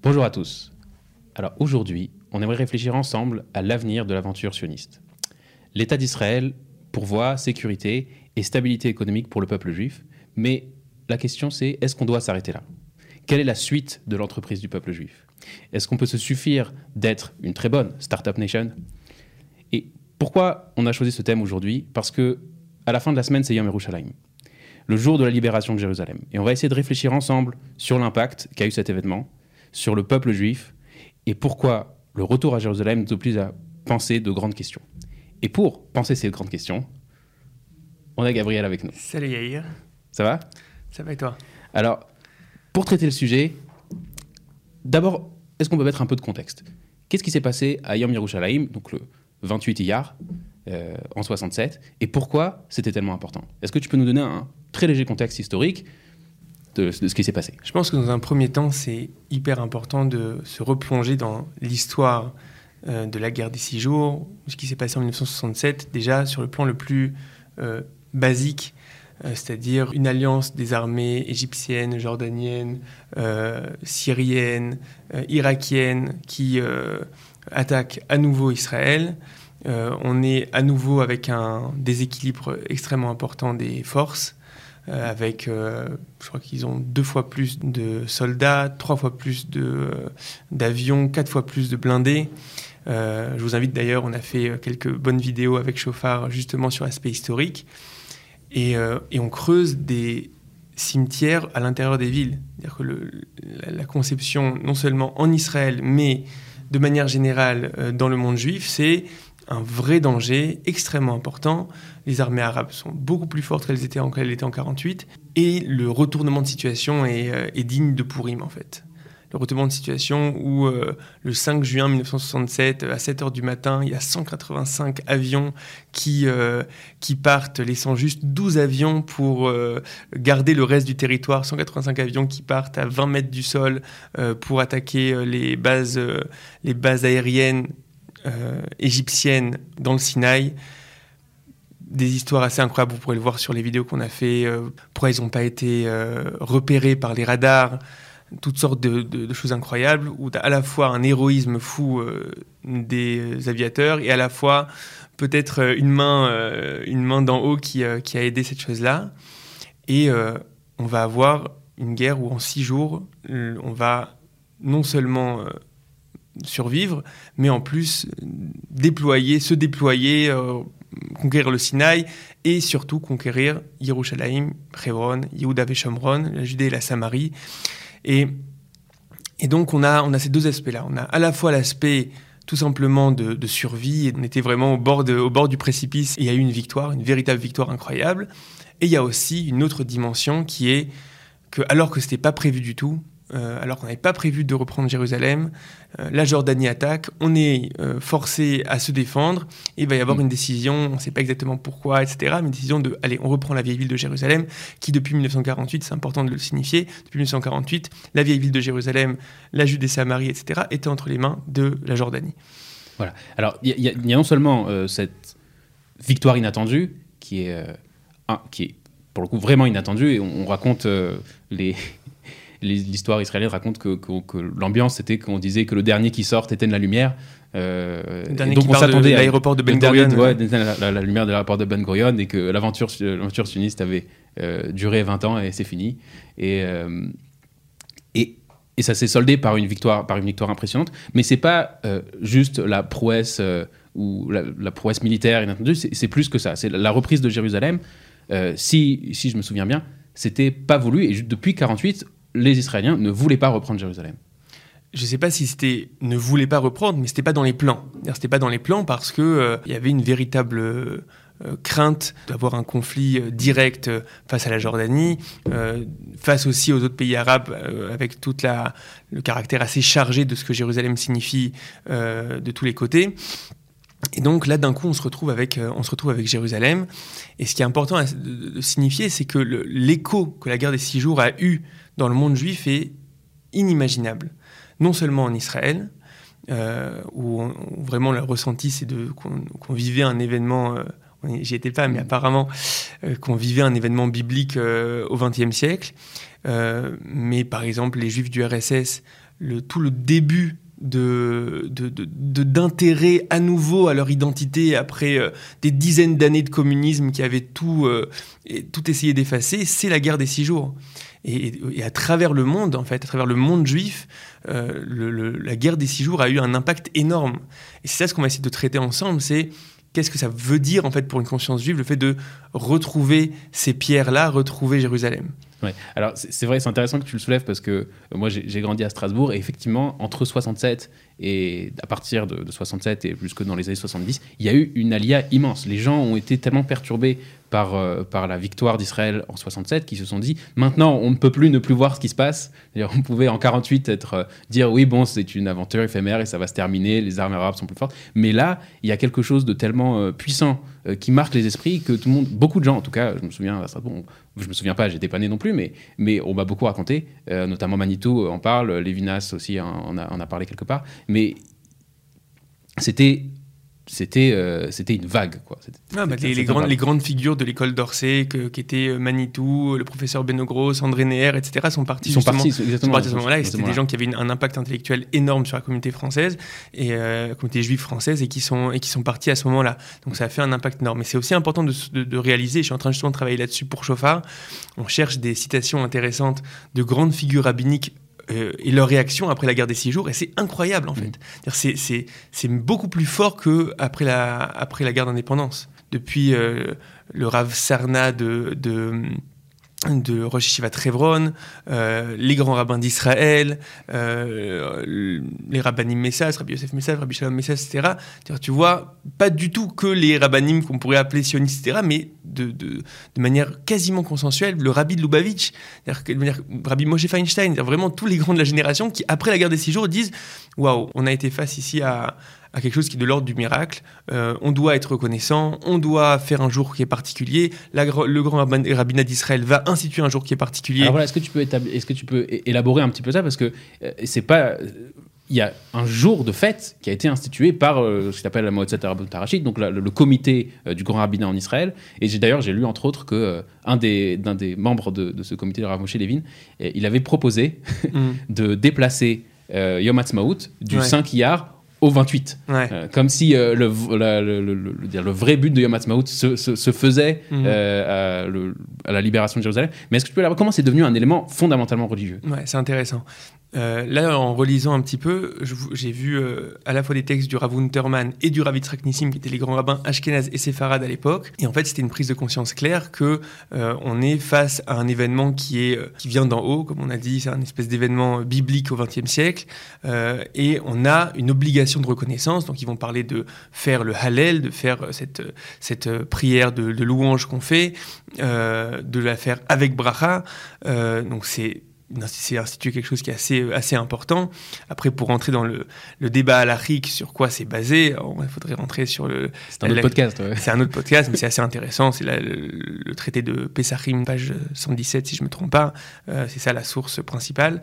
Bonjour à tous. Alors aujourd'hui, on aimerait réfléchir ensemble à l'avenir de l'aventure sioniste. L'État d'Israël pourvoit sécurité et stabilité économique pour le peuple juif, mais la question c'est est-ce qu'on doit s'arrêter là? Quelle est la suite de l'entreprise du peuple juif? Est-ce qu'on peut se suffire d'être une très bonne Startup Nation? Et pourquoi on a choisi ce thème aujourd'hui? Parce que à la fin de la semaine, c'est Yom Yerushalayim, le jour de la libération de Jérusalem. Et on va essayer de réfléchir ensemble sur l'impact qu'a eu cet événement, sur le peuple juif, et pourquoi le retour à Jérusalem nous oblige à penser de grandes questions. Et pour penser ces grandes questions, on a Gabriel avec nous. Salut Yair. Ça va? Ça va et toi? Alors, pour traiter le sujet, d'abord, est-ce qu'on peut mettre un peu de contexte? Qu'est-ce qui s'est passé à Yom Yerushalayim, donc le 28 Iyar, euh, en 67, et pourquoi c'était tellement important? Est-ce que tu peux nous donner un très léger contexte historique de, ce qui s'est passé Je pense que dans un premier temps, c'est hyper important de se replonger dans l'histoire euh, de la guerre des six jours, ce qui s'est passé en 1967, déjà sur le plan le plus euh, basique, euh, c'est-à-dire une alliance des armées égyptiennes, jordaniennes, syriennes, irakiennes qui attaquent à nouveau Israël. on est à nouveau avec un déséquilibre extrêmement important des forces avec, je crois qu'ils ont deux fois plus de soldats, trois fois plus d'avions, quatre fois plus de blindés. je vous invite d'ailleurs, on a fait quelques bonnes vidéos avec Chauffard justement sur l'aspect historique. Et, euh, on creuse des cimetières à l'intérieur des villes. C'est-à-dire que la, conception, non seulement en Israël, mais de manière générale euh, dans le monde juif, c'est un vrai danger extrêmement important. Les armées arabes sont beaucoup plus fortes qu'elles étaient en, qu'elles étaient en 48, et le retournement de situation est, euh, digne de Pourim en fait le retournement de situation où euh, le 5 juin 1967, à 7 heures du matin, il y a 185 avions qui, euh, qui partent, laissant juste 12 avions pour garder le reste du territoire. 185 avions qui partent à 20 mètres du sol pour attaquer les, bases, les bases aériennes égyptiennes dans le Sinaï des histoires assez incroyables, vous pourrez le voir sur les vidéos qu'on a fait, pourquoi ils n'ont pas été repérés par les radars, toutes sortes de, choses incroyables, où tu as à la fois un héroïsme fou euh, des aviateurs et à la fois peut-être euh, une main, euh, une main d'en haut qui, euh, a aidé cette chose-là. Et euh, on va avoir une guerre où en six jours, on va non seulement survivre, mais en plus déployer, se déployer, conquérir le Sinaï et surtout conquérir Yerushalayim, Hebron, Yehuda et Shomron, la Judée et la Samarie. Et, et, donc, on a, on a ces deux aspects-là. On a à la fois l'aspect tout simplement de, de, survie, et on était vraiment au bord, de, au bord du précipice, et il y a eu une victoire, une véritable victoire incroyable. Et il y a aussi une autre dimension qui est que, alors que ce n'était pas prévu du tout, euh, alors qu'on n'avait pas prévu de reprendre Jérusalem, euh, la Jordanie attaque, on est euh, forcé à se défendre, et il va y avoir mmh. une décision, on ne sait pas exactement pourquoi, etc., mais une décision de, allez, on reprend la vieille ville de Jérusalem, qui depuis 1948, c'est important de le signifier, depuis 1948, la vieille ville de Jérusalem, la Judée Samarie, etc., était entre les mains de la Jordanie. Voilà. Alors, il y, y, y, a non seulement cette victoire inattendue, qui est, un, qui est pour le coup vraiment inattendue, et on, on raconte les l'histoire israélienne raconte que, que, que l'ambiance c'était qu'on disait que le dernier qui sort éteigne la lumière. Euh, donc on s'attendait à l'aéroport de Ben Gurion, ouais, la, la, la, lumière de l'aéroport de Ben Gurion et que l'aventure l'aventure sioniste avait euh, duré 20 ans et c'est fini. Et, euh, et et ça s'est soldé par une victoire par une victoire impressionnante. Mais c'est pas juste la prouesse ou la, la, prouesse militaire inattendue, c'est plus que ça. C'est la reprise de Jérusalem. Si si je me souviens bien, c'était pas voulu et depuis 48 les Israéliens ne voulaient pas reprendre Jérusalem. Je ne sais pas si c'était ne voulait pas reprendre, mais c'était pas dans les plans. C'était pas dans les plans parce que euh, il y avait une véritable euh, crainte d'avoir un conflit euh, direct face à la Jordanie, euh, face aussi aux autres pays arabes, euh, avec tout le caractère assez chargé de ce que Jérusalem signifie de tous les côtés. Et donc là, d'un coup, on se retrouve avec, euh, on se retrouve avec Jérusalem. Et ce qui est important à, de, signifier, c'est que l'écho que la guerre des six jours a eu dans le monde juif est inimaginable. Non seulement en Israël, euh, où, on, où, vraiment le ressenti, c'est qu'on qu vivait un événement. Euh, J'y étais pas, mais apparemment euh, qu'on vivait un événement biblique au XXe siècle. mais par exemple, les Juifs du RSS le, tout le début de, d'intérêt à nouveau à leur identité après euh, des dizaines d'années de communisme qui avait tout, euh, tout essayé d'effacer, c'est la guerre des six jours. Et, à travers le monde, en fait, à travers le monde juif, euh, la guerre des six jours a eu un impact énorme. Et c'est ça ce qu'on va essayer de traiter ensemble, c'est qu'est-ce que ça veut dire en fait pour une conscience juive le fait de retrouver ces pierres-là, retrouver Jérusalem. Alors c'est vrai, c'est intéressant que tu le soulèves parce que euh, moi j'ai grandi à Strasbourg et effectivement entre 67 et à partir de, 67 et jusque dans les années 70, il y a eu une alia immense. Les gens ont été tellement perturbés par, euh, par la victoire d'Israël en 67 qu'ils se sont dit maintenant on ne peut plus ne plus voir ce qui se passe. On pouvait en 48 être euh, dire oui bon c'est une aventure éphémère et ça va se terminer, les armes arabes sont plus fortes. Mais là il y a quelque chose de tellement puissant qui marque les esprits que tout le monde, beaucoup de gens en tout cas, je me souviens à Strasbourg, je me souviens pas, j'étais pas né non plus, mais, mais on m'a beaucoup raconté, euh, notamment Manitou en parle, Lévinas aussi en, a, en a parlé quelque part, mais c'était c'était euh, c'était une vague quoi. Ah, bah, les, grandes, les grandes figures de l'école d'Orsay qui étaient euh, Manitou, le professeur Beno Gross, André Neher, etc. sont partis. Ils sont partis exactement. à ce moment-là. Et c'était des gens qui avaient un impact intellectuel énorme sur la communauté française et euh, la communauté juive française et qui sont et qui sont partis à ce moment-là. Donc ça a fait un impact énorme. Mais c'est aussi important de, de, réaliser. Je suis en train justement de travailler là-dessus pour Chauffard. On cherche des citations intéressantes de grandes figures rabbiniques euh, et leur réaction après la guerre des six jours. Et c'est incroyable, en fait. C'est beaucoup plus fort qu'après la, après la guerre d'indépendance. Depuis euh, le Rav Sarna de, de de Rosh Yeshiva Trevron, euh, les grands rabbins d'Israël, euh, les rabbinim Messas, Rabbi Yosef Messas, Rabbi Shalom Messas, etc. Tu vois, pas du tout que les rabbinim qu'on pourrait appeler sionistes, etc., mais de, manière quasiment consensuelle, le rabbi de Lubavitch, Rabbi Moshe Feinstein, vraiment tous les grands de la génération qui, après la guerre des six jours, disent Waouh, on a été face ici à, à quelque chose qui est de l'ordre du miracle. Euh, on doit être reconnaissant, on doit faire un jour qui est particulier. le grand rabbinat d'Israël va instituer un jour qui est particulier. Alors voilà, est-ce que tu peux est-ce que tu peux élaborer un petit peu ça? Parce que euh, c'est pas il y a un jour de fête qui a été institué par euh, ce qu'il appelle la Moatzat Tarachit, donc le, comité du grand rabbinat en Israël. Et j'ai d'ailleurs j'ai lu entre autres que un des d'un des membres de, ce comité, de Rav Moshe Levin, il avait proposé mm. de déplacer Yom Ha'atzmaut du 5 Iyar au 28. Euh, comme si euh, le, le, le, vrai but de Yom Ha'atzmaut se, se, faisait mhm. euh, à, la libération de Jérusalem. Mais est-ce que tu peux comment c'est devenu un élément fondamentalement religieux? Ouais, c'est intéressant. Euh, là, en relisant un petit peu, j'ai vu euh, à la fois des textes du Rav Unterman et du Rav Nissim, qui étaient les grands rabbins Ashkenaz et Sepharad à l'époque. Et en fait, c'était une prise de conscience claire que euh, on est face à un événement qui est qui vient d'en haut, comme on a dit, c'est un espèce d'événement biblique au XXe siècle, et on a une obligation de reconnaissance. Donc, ils vont parler de faire le Hallel, de faire cette cette prière de, de louange qu'on fait, de la faire avec bracha. donc, c'est c'est institué quelque chose qui est assez, assez important. Après, pour rentrer dans le, le débat à la RIC sur quoi c'est basé, il faudrait rentrer sur le. C'est un autre podcast. C'est un autre podcast, mais c'est assez intéressant. C'est le, traité de Pessahim, page 117, si je ne me trompe pas. Euh, c'est ça la source principale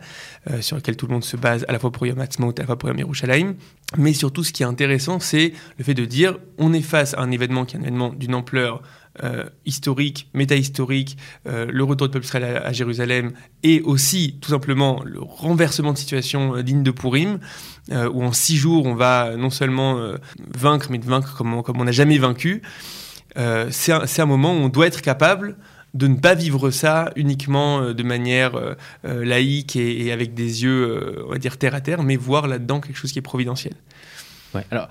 euh, sur laquelle tout le monde se base, à la fois pour Yom Ha'atzmaut, à la fois pour Yom Yerushalayim. Mais surtout, ce qui est intéressant, c'est le fait de dire on est face à un événement qui est un événement d'une ampleur euh, historique, métahistorique, euh, le retour du peuple à, Jérusalem et aussi tout simplement le renversement de situation euh, digne de Purim, où en six jours on va non seulement vaincre, mais de vaincre comme on n'a jamais vaincu. c'est un, moment où on doit être capable de ne pas vivre ça uniquement de manière laïque et, avec des yeux, on va dire, terre à terre, mais voir là-dedans quelque chose qui est providentiel. Ouais, alors,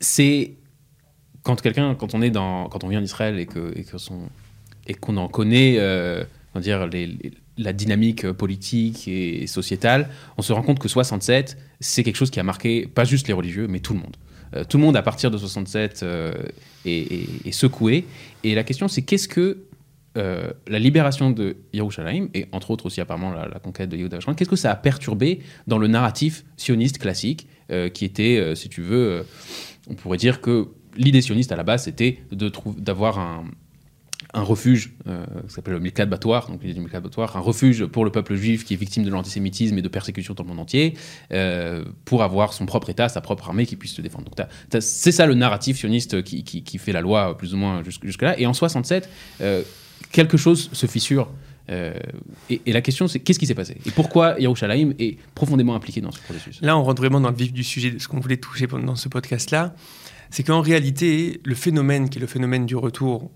c'est quand quelqu'un, quand on est dans, quand on vient d'Israël et que, et que son, et qu'on en connaît, euh, dire les, la dynamique politique et sociétale, on se rend compte que 67, c'est quelque chose qui a marqué pas juste les religieux, mais tout le monde. Euh, tout le monde à partir de 67 euh, est, secoué. Et la question, c'est qu'est-ce que euh, la libération de Yerushalayim, et entre autres aussi apparemment la, conquête de Yehuda qu'est-ce que ça a perturbé dans le narratif sioniste classique, qui était, si tu veux, on pourrait dire que l'idée sioniste à la base, c'était d'avoir un, refuge euh, qui s'appelle le Milkat Battoir, donc l'idée du Battoir, un refuge pour le peuple juif qui est victime de l'antisémitisme et de persécution dans le monde entier, euh, pour avoir son propre État, sa propre armée qui puisse se défendre. Donc c'est ça le narratif sioniste qui, fait la loi plus ou moins jusque-là. et en 67, euh, quelque chose se fissure et, la question, c'est qu'est-ce qui s'est passé? Et pourquoi Yerushalayim est profondément impliqué dans ce processus? Là, on rentre vraiment dans le vif du sujet de ce qu'on voulait toucher dans ce podcast-là. C'est qu'en réalité, le phénomène qui est le phénomène du retour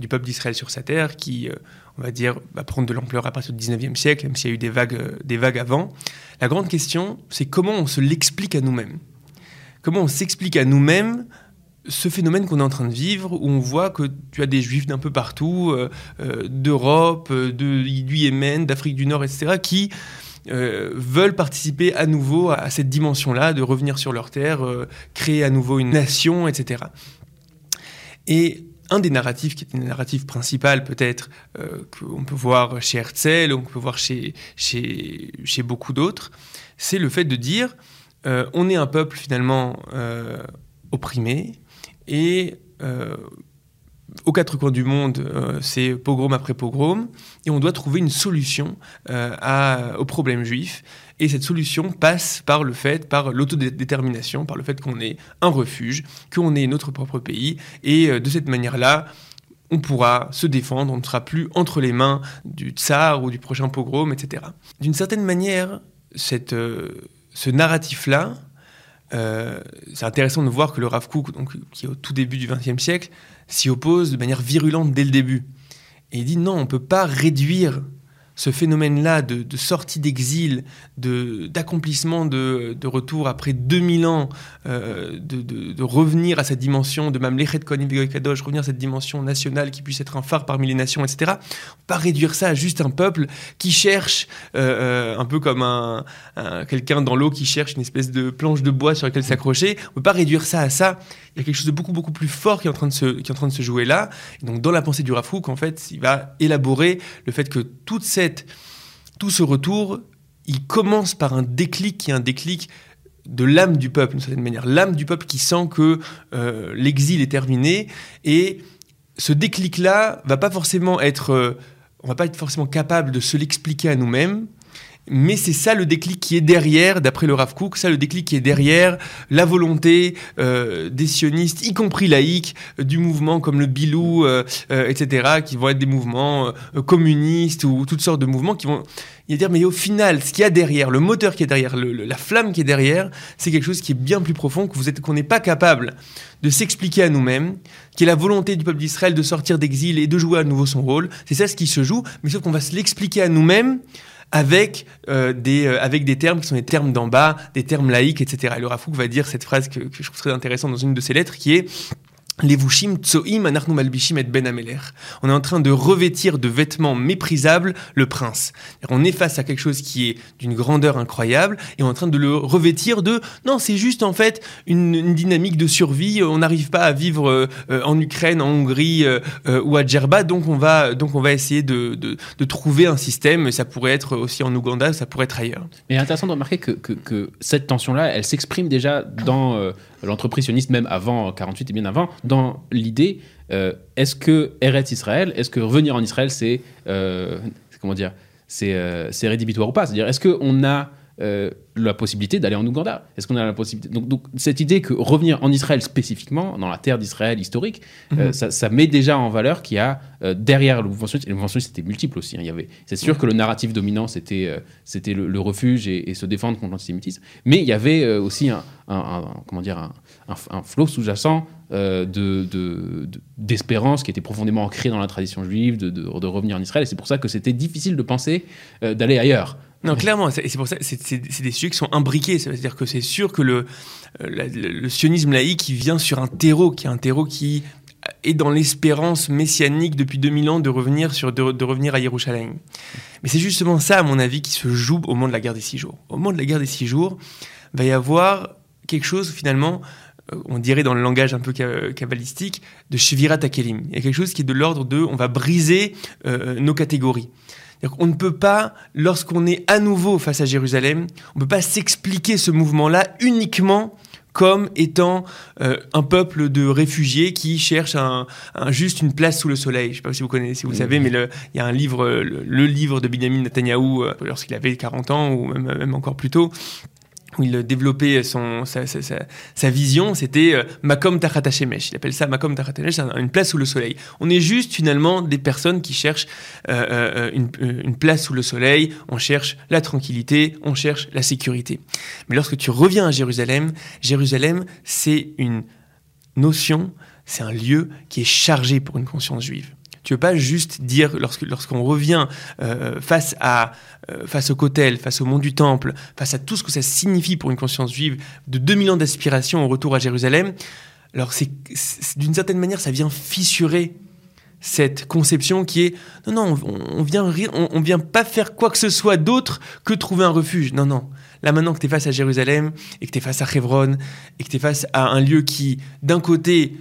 du peuple d'Israël sur sa terre, qui on va dire, va prendre de l'ampleur à partir du 19e siècle, même s'il y a eu des vagues, euh, des vagues avant. La grande question, c'est comment on se l'explique à nous-mêmes. Comment on s'explique à nous-mêmes ce phénomène qu'on est en train de vivre, où on voit que tu as des juifs d'un peu partout, euh, euh, d'Europe, de, du Yémen, d'Afrique du Nord, etc., qui veulent participer à nouveau à cette dimension-là, de revenir sur leur terre, créer à nouveau une nation, etc. Et un des narratifs qui est une narratif principal peut-être euh, qu'on peut voir chez Herzl, on peut voir chez, chez, chez beaucoup d'autres, c'est le fait de dire euh, on est un peuple finalement euh, opprimé et aux quatre coins du monde, euh, c'est pogrom après pogrom, et on doit trouver une solution euh, à, au problème juif. Et cette solution passe par le fait, par l'autodétermination, par le fait qu'on ait un refuge, qu'on ait notre propre pays, et euh, de cette manière-là, on pourra se défendre, on ne sera plus entre les mains du tsar ou du prochain pogrom, etc. D'une certaine manière, cette, ce narratif-là, c'est intéressant de voir que le Rav Kook, donc, qui est au tout début du XXe siècle, s'y oppose de manière virulente dès le début. Et il dit non, on ne peut pas réduire ce phénomène-là de, sortie d'exil, d'accomplissement de, de, retour après 2000 ans, euh, de, revenir à cette dimension de Mamlechet Kohanim Kadosh, revenir à cette dimension nationale qui puisse être un phare parmi les nations, etc. Pas réduire ça à juste un peuple qui cherche, euh, euh, un peu comme un, quelqu'un dans l'eau qui cherche une espèce de planche de bois sur laquelle s'accrocher. On peut pas réduire ça à ça. Il y a quelque chose de beaucoup beaucoup plus fort qui est en train de se, qui est en train de se jouer là. Donc dans la pensée du Rafouk, en fait, il va élaborer le fait que toute cette tout ce retour, il commence par un déclic qui est un déclic de l'âme du peuple, d'une certaine manière. L'âme du peuple qui sent que euh, l'exil est terminé. Et ce déclic-là va pas forcément être... Euh, va pas être forcément capable de se l'expliquer à nous-mêmes, mais c'est ça le déclic qui est derrière, d'après le Rav Kook, ça le déclic qui est derrière la volonté euh, des sionistes, y compris laïcs, euh, du mouvement comme le Bilou, euh, etc., qui vont être des mouvements communistes ou toutes sortes de mouvements qui vont y dire, mais au final, ce qu'il y a derrière, le moteur qui est derrière, la flamme qui est derrière, c'est quelque chose qui est bien plus profond, que vous êtes, qu'on n'est pas capable de s'expliquer à nous-mêmes, qui est la volonté du peuple d'Israël de sortir d'exil et de jouer à nouveau son rôle. C'est ça ce qui se joue, mais sauf qu'on va se l'expliquer à nous-mêmes avec, euh, des, euh, avec des termes qui sont des termes d'en bas, des termes laïques, etc. Et le Rafouk va dire cette phrase que, que je trouve très intéressante dans une de ses lettres qui est Levushim tsoim anachnu malbishim et ben. On est en train de revêtir de vêtements méprisables le prince. On est face à quelque chose qui est d'une grandeur incroyable et on est en train de le revêtir de non, c'est juste en fait une, dynamique de survie. On n'arrive pas à vivre euh, en Ukraine, en Hongrie euh, euh, ou à Djerba, donc on va donc on va essayer de, de, trouver un système. Ça pourrait être aussi en Ouganda, ça pourrait être ailleurs. Mais intéressant de remarquer que, que, que cette tension-là, elle s'exprime déjà dans l'entreprise sioniste même avant 48 et bien avant, dans l'idée, euh, est-ce que Eretz Israël, est-ce que revenir en Israël, c'est euh, comment dire, c'est euh, rédhibitoire ou pas? C'est-à-dire, est-ce qu'on a euh, la possibilité d'aller en Ouganda Est-ce qu'on a la possibilité? Donc, donc, cette idée que revenir en Israël spécifiquement, dans la terre d'Israël historique, euh, mhm. ça, ça, met déjà en valeur qu'il y a euh, derrière le mouvement sioniste, et le mouvement sioniste c'était multiple aussi. Hein, il y avait, c'est sûr que le narratif dominant c'était c'était le, refuge et, se défendre contre l'antisémitisme, mais il y avait aussi un, comment dire un, un flot sous-jacent de, d'espérance qui était profondément ancré dans la tradition juive de, revenir en Israël. Et c'est pour ça que c'était difficile de penser d'aller ailleurs. Non, clairement, c'est pour ça, c'est des sujets qui sont imbriqués. C'est-à-dire que c'est sûr que le, euh, sionisme laïque, vient sur un terreau, qui est un terreau qui est dans l'espérance messianique depuis 2000 ans de revenir, sur, de, revenir à Jérusalem. Mais c'est justement ça, à mon avis, qui se joue au moment de la guerre des six jours. Au moment de la guerre des six jours, va y avoir quelque chose, finalement, euh, on dirait dans le langage un peu kabbalistique, de Shvirat Akelim. Il y a quelque chose qui est de l'ordre de on va briser euh, nos catégories. On ne peut pas, lorsqu'on est à nouveau face à Jérusalem, on ne peut pas s'expliquer ce mouvement-là uniquement comme étant euh, un peuple de réfugiés qui cherchent un, juste une place sous le soleil. Je ne sais pas si vous connaissez, si vous savez, mais il y a un livre, le, livre de Benjamin Netanyahu, euh, lorsqu'il avait 40 ans ou même, même encore plus tôt, où il développait son, sa, sa, sa, vision, c'était euh, Makom Tachatashemech. Il appelle ça Makom Tachatashemech, une place sous le soleil. On est juste finalement des personnes qui cherchent euh, euh une, euh, une, place sous le soleil, on cherche la tranquillité, on cherche la sécurité. Mais lorsque tu reviens à Jérusalem, Jérusalem, c'est une notion, c'est un lieu qui est chargé pour une conscience juive. Tu veux pas juste dire, lorsqu'on revient euh, face, à, euh, face au Kotel, face au mont du Temple, face à tout ce que ça signifie pour une conscience juive, de 2000 ans d'aspiration au retour à Jérusalem, alors c'est, d'une certaine manière, ça vient fissurer cette conception qui est non non on, on vient on, vient pas faire quoi que ce soit d'autre que trouver un refuge. Non non. Là maintenant que tu es face à Jérusalem et que tu es face à Hebron et que tu es face à un lieu qui d'un côté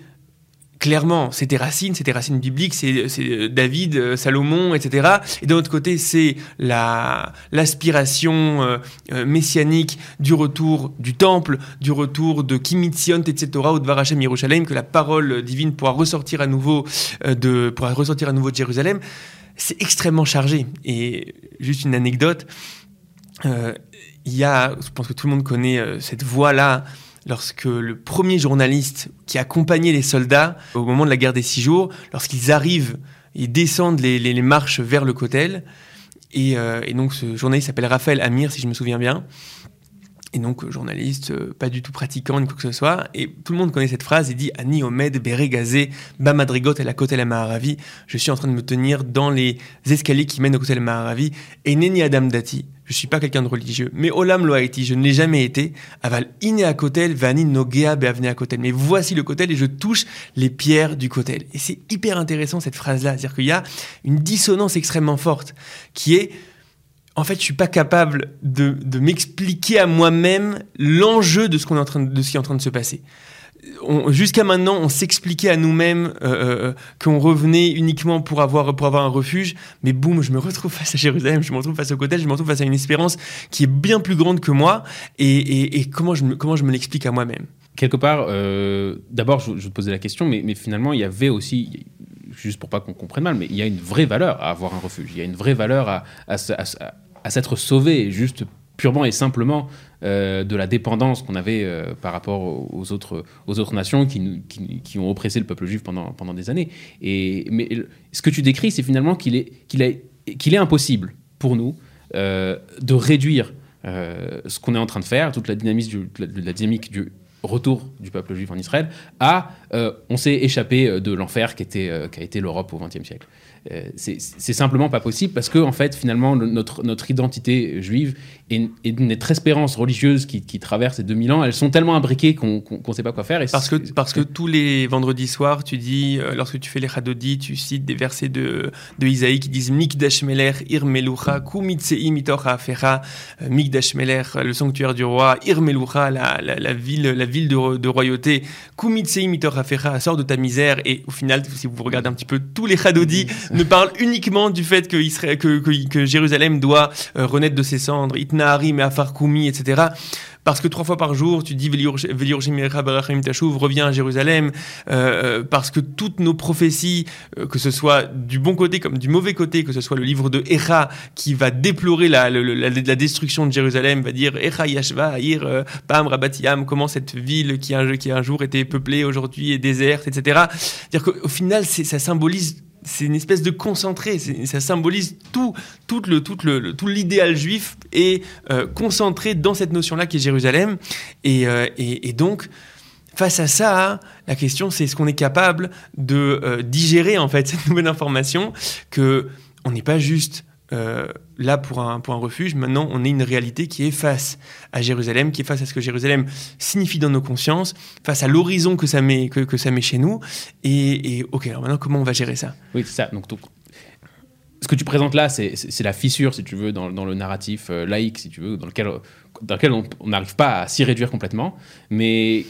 clairement, c'est tes racines, c'est tes racines bibliques, c'est David, euh, Salomon, etc. Et d'un autre côté, c'est l'aspiration euh, euh, messianique du retour du temple, du retour de Kimitzion, etc., ou de Varachem Yerushalem, que la parole divine pourra ressortir à nouveau de, pourra ressortir à nouveau de Jérusalem. C'est extrêmement chargé. Et juste une anecdote, il y a, je pense que tout le monde connaît cette voix-là, lorsque le premier journaliste qui accompagnait les soldats au moment de la guerre des six jours, lorsqu'ils arrivent et descendent les, marches vers le Kotel, et, euh, et, donc ce journaliste s'appelle Raphaël Amir, si je me souviens bien, et donc journaliste, euh, pas du tout pratiquant ni quoi que ce soit, et tout le monde connaît cette phrase, il dit « Ani Omed Beregazé Bamadrigot et la Kotel Maharavi » Je suis en train de me tenir dans les escaliers qui mènent au Kotel Maharavi, et Neni Adam Dati, je suis pas quelqu'un de religieux, mais Olam lo haïti, je ne l'ai jamais été. Aval à kotel, vani nogea beavne à kotel. Mais voici le kotel et je touche les pierres du kotel. Et c'est hyper intéressant cette phrase-là, c'est-à-dire qu'il y a une dissonance extrêmement forte qui est en fait, je suis pas capable de, m'expliquer à moi-même l'enjeu de, de ce qui est en train de se passer jusqu'à maintenant, on s'expliquait à nous-mêmes euh, euh, qu'on revenait uniquement pour avoir, pour avoir un refuge, mais boum, je me retrouve face à Jérusalem, je me retrouve face au Kotel, je me retrouve face à une espérance qui est bien plus grande que moi, et, comment je me, comment je me l'explique à moi-même? Quelque part, euh, d'abord, je, te posais la question, mais, finalement, il y avait aussi, juste pour pas qu'on comprenne mal, mais il y a une vraie valeur à avoir un refuge, il y a une vraie valeur à, à s'être sauvé, juste purement et simplement euh, de la dépendance qu'on avait euh, par rapport aux autres, aux autres nations qui, qui, ont oppressé le peuple juif pendant, pendant des années. Et, mais ce que tu décris, c'est finalement qu'il est, qu'il est, qu'il est impossible pour nous euh, de réduire ce qu'on est en train de faire, toute la, dynamique du, la, dynamique du retour du peuple juif en Israël, à on s'est échappé de l'enfer qui a été l'Europe au XXe siècle. Euh, c'est simplement pas possible parce que en fait finalement le, notre, notre identité juive et, et notre espérance religieuse qui, qui, traverse ces 2000 ans elles sont tellement imbriquées qu'on qu ne sait pas quoi faire et parce que parce que tous les vendredis soirs tu dis euh, lorsque tu fais les Hadodi tu cites des versets de, de Isaïe qui disent Mikdash Meler Ir Melucha Kumitsei Mitocha Afera euh, Mikdash Meler le sanctuaire du roi Ir Melucha la, la, la, ville la ville de, de royauté Kumitsei Mitocha Afera sort de ta misère. Et au final si vous regardez un petit peu tous les Hadodi ne parle uniquement du fait que, Israël, que, que, que Jérusalem doit euh, renaître de ses cendres, Itnahari, Me'afarkoumi, etc. Parce que trois fois par jour, tu dis reviens à Jérusalem, euh, parce que toutes nos prophéties, euh, que ce soit du bon côté comme du mauvais côté, que ce soit le livre de Echa qui va déplorer la, destruction de Jérusalem, va dire Echa Yashva, Ir, euh, Pam, Rabatiam, comment cette ville qui un, qui un jour était peuplée aujourd'hui est déserte, etc. Dire qu'au final, ça symbolise c'est une espèce de concentré, ça symbolise tout, le, le, tout l'idéal juif est euh, concentré dans cette notion-là qui est Jérusalem. Et, euh, et, et, donc, face à ça, la question c'est est-ce qu'on est capable de euh, digérer en fait cette nouvelle information que on n'est pas juste euh, là pour un, pour un refuge. Maintenant, on est une réalité qui est face à Jérusalem, qui est face à ce que Jérusalem signifie dans nos consciences, face à l'horizon que, ça met, que, que ça met chez nous. Et, ok, alors maintenant, comment on va gérer ça? Oui, c'est ça. Donc, ce que tu présentes là, c'est la fissure, si tu veux, dans, dans le narratif euh, laïque, si tu veux, dans lequel, dans lequel on n'arrive pas à s'y réduire complètement. Mais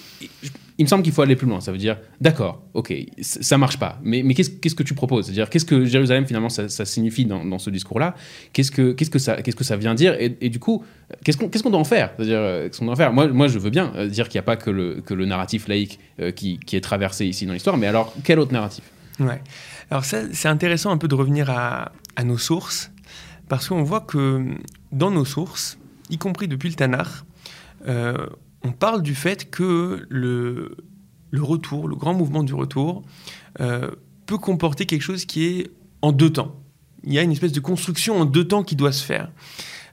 il me semble qu'il faut aller plus loin. Ça veut dire, d'accord, ok, ça marche pas, mais, mais qu'est-ce qu que tu proposes? C'est-à-dire, qu'est-ce que Jérusalem finalement ça, signifie dans, ce discours-là? Qu'est-ce que qu'est-ce que ça qu'est-ce que ça vient dire? Et, du coup, qu'est-ce qu'on qu'est-ce qu'on doit en faire? C'est-à-dire, euh, qu'on doit en faire? Moi, moi, je veux bien euh, dire qu'il n'y a pas que le que le narratif laïque euh, qui, qui est traversé ici dans l'histoire, mais alors quel autre narratif? Ouais. Alors ça, c'est intéressant un peu de revenir à, nos sources, parce qu'on voit que dans nos sources, y compris depuis le Tanakh, on parle du fait que le, retour, le grand mouvement du retour, peut comporter quelque chose qui est en deux temps. Il y a une espèce de construction en deux temps qui doit se faire.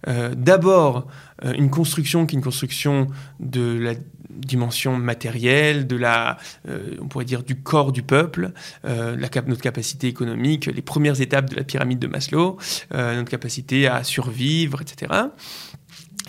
Euh, d'abord, euh, une construction qui est une construction de la dimension matérielle, de la, euh, on pourrait dire, du corps du peuple, notre capacité économique, les premières étapes de la pyramide de Maslow, notre capacité à survivre, etc.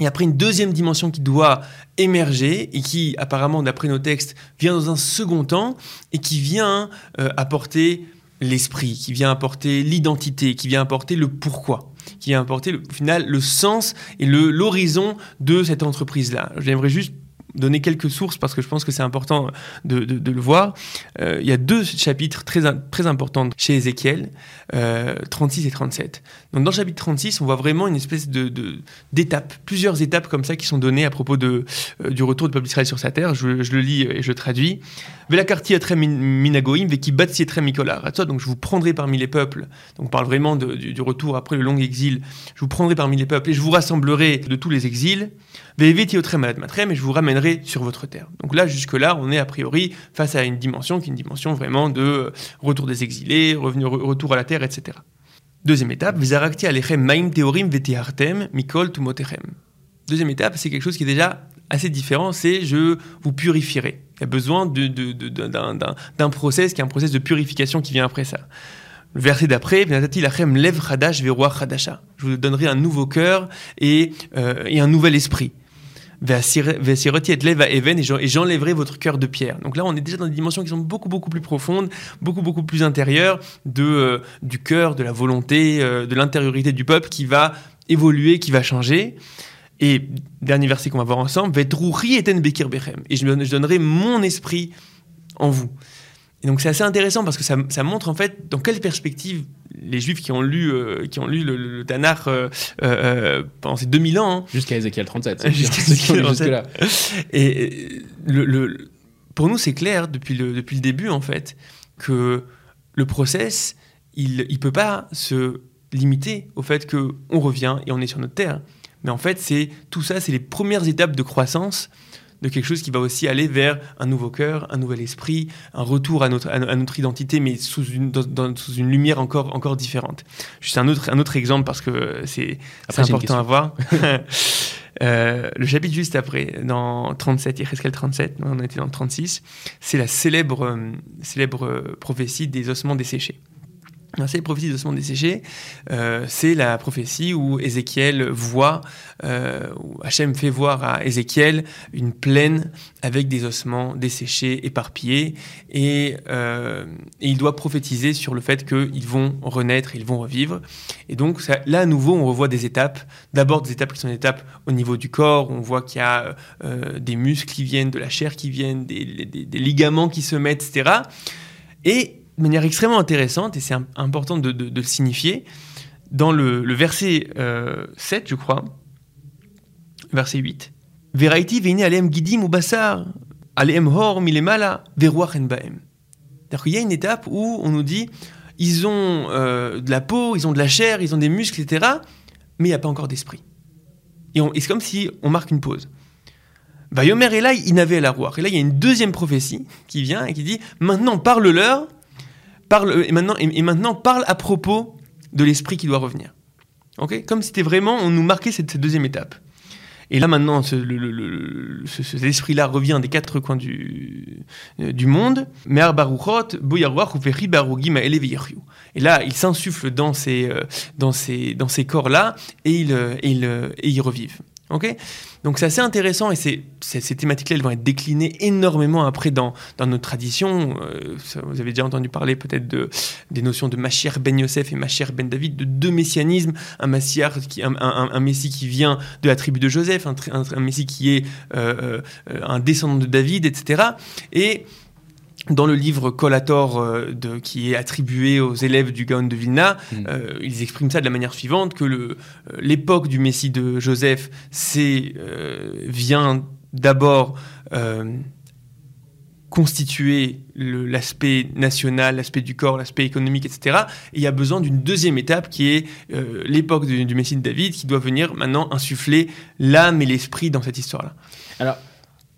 Et après, une deuxième dimension qui doit émerger et qui, apparemment, d'après nos textes, vient dans un second temps et qui vient apporter l'esprit, qui vient apporter l'identité, qui vient apporter le pourquoi, qui vient apporter au final le sens et l'horizon de cette entreprise-là. J'aimerais juste donner quelques sources parce que je pense que c'est important de, le voir. Euh, il y a deux chapitres très, très importants chez Ézéchiel, euh, 36 et 37. Donc dans le chapitre 36, on voit vraiment une espèce de d'étapes, plusieurs étapes comme ça qui sont données à propos de, euh, du retour du peuple d'Israël sur sa terre. Je, le lis et je traduis. Velakarti minagoim, veki. Donc je vous prendrai parmi les peuples. Donc on parle vraiment du, retour après le long exil. Je vous prendrai parmi les peuples et je vous rassemblerai de tous les exils. Veveti et je vous ramènerai sur votre terre. Donc là, jusque-là, on est a priori face à une dimension qui est une dimension vraiment de euh, retour des exilés, revenu, retour à la terre, etc. Deuxième étape, Vizarakti alechem maim teorim mikol tumotechem. Deuxième étape, c'est quelque chose qui est déjà assez différent, c'est je vous purifierai. Il y a besoin d'un de, process qui est un process de purification qui vient après ça. Le verset d'après, Je vous donnerai un nouveau cœur et, euh, et un nouvel esprit et j'enlèverai votre cœur de pierre. Donc là, on est déjà dans des dimensions qui sont beaucoup, beaucoup plus profondes, beaucoup, beaucoup plus intérieures de, euh, du cœur, de la volonté, euh, de l'intériorité du peuple qui va évoluer, qui va changer. Et dernier verset qu'on va voir ensemble, et et je donnerai mon esprit en vous. Et donc c'est assez intéressant parce que ça, ça, montre en fait dans quelle perspective les Juifs qui ont lu, euh, qui ont lu le, le Tanakh euh, euh, pendant ces 2000 ans. Hein. Jusqu'à Ézéchiel 37. Jusqu'à là. Et le, le, pour nous, c'est clair depuis le, depuis le début en fait que le process, il ne peut pas se limiter au fait qu'on revient et on est sur notre terre. Mais en fait, c'est tout ça, c'est les premières étapes de croissance de quelque chose qui va aussi aller vers un nouveau cœur, un nouvel esprit, un retour à notre, à, notre identité, mais sous une, sous une lumière encore, encore différente. Juste un autre, un autre exemple parce que c'est important à voir. Euh, le chapitre juste après, dans 37, Yecheskel 37, on était dans 36, c'est la célèbre, euh, célèbre prophétie des ossements desséchés. C'est la prophétie d'ossements desséchés, euh, c'est la prophétie où Ézéchiel voit, euh, où Hachem fait voir à Ézéchiel une plaine avec des ossements desséchés, éparpillés, et, euh, il doit prophétiser sur le fait qu'ils vont renaître, ils vont revivre. Et donc là, à nouveau, on revoit des étapes. D'abord des étapes qui sont des étapes au niveau du corps, on voit qu'il y a euh, des muscles qui viennent, de la chair qui viennent, des, des ligaments qui se mettent, etc. Et de manière extrêmement intéressante, et c'est important de, le signifier, dans le, verset 7, euh, je crois, verset 8, Veraiti veine alem gidim ou basar, alem hor milemala, veruach en baem. C'est-à-dire y a une étape où on nous dit, ils ont euh, de la peau, ils ont de la chair, ils ont des muscles, etc., mais il n'y a pas encore d'esprit. Et, c'est comme si on marque une pause. Yomer et là, il n'avait la roi. Et là, il y a une deuxième prophétie qui vient et qui dit Maintenant, parle-leur et, maintenant, et, maintenant parle à propos de l'esprit qui doit revenir. ok? Comme si c'était vraiment, on nous marquait cette, deuxième étape. Et là maintenant, cet esprit-là revient des quatre coins du, euh, du monde. Et là, il s'insuffle dans ces, euh, dans ces, dans ces corps-là et ils euh, il, et il revivent. Donc c'est assez intéressant et ces thématiques-là elles vont être déclinées énormément après dans, dans notre tradition. Euh, vous avez déjà entendu parler peut-être de, des notions de Machir ben Yosef et Machir ben David, de deux messianismes. Un, messie qui vient de la tribu de Joseph, un, un messie qui est euh, euh, un descendant de David, etc. Et dans le livre Collator euh, de, qui est attribué aux élèves du Gaon de Vilna, mm. euh, ils expriment ça de la manière suivante que euh, l'époque du Messie de Joseph c'est, vient d'abord constituer l'aspect national, l'aspect du corps, l'aspect économique, etc. Et il y a besoin d'une deuxième étape qui est l'époque du, du Messie de David, qui doit venir maintenant insuffler l'âme et l'esprit dans cette histoire-là. Alors,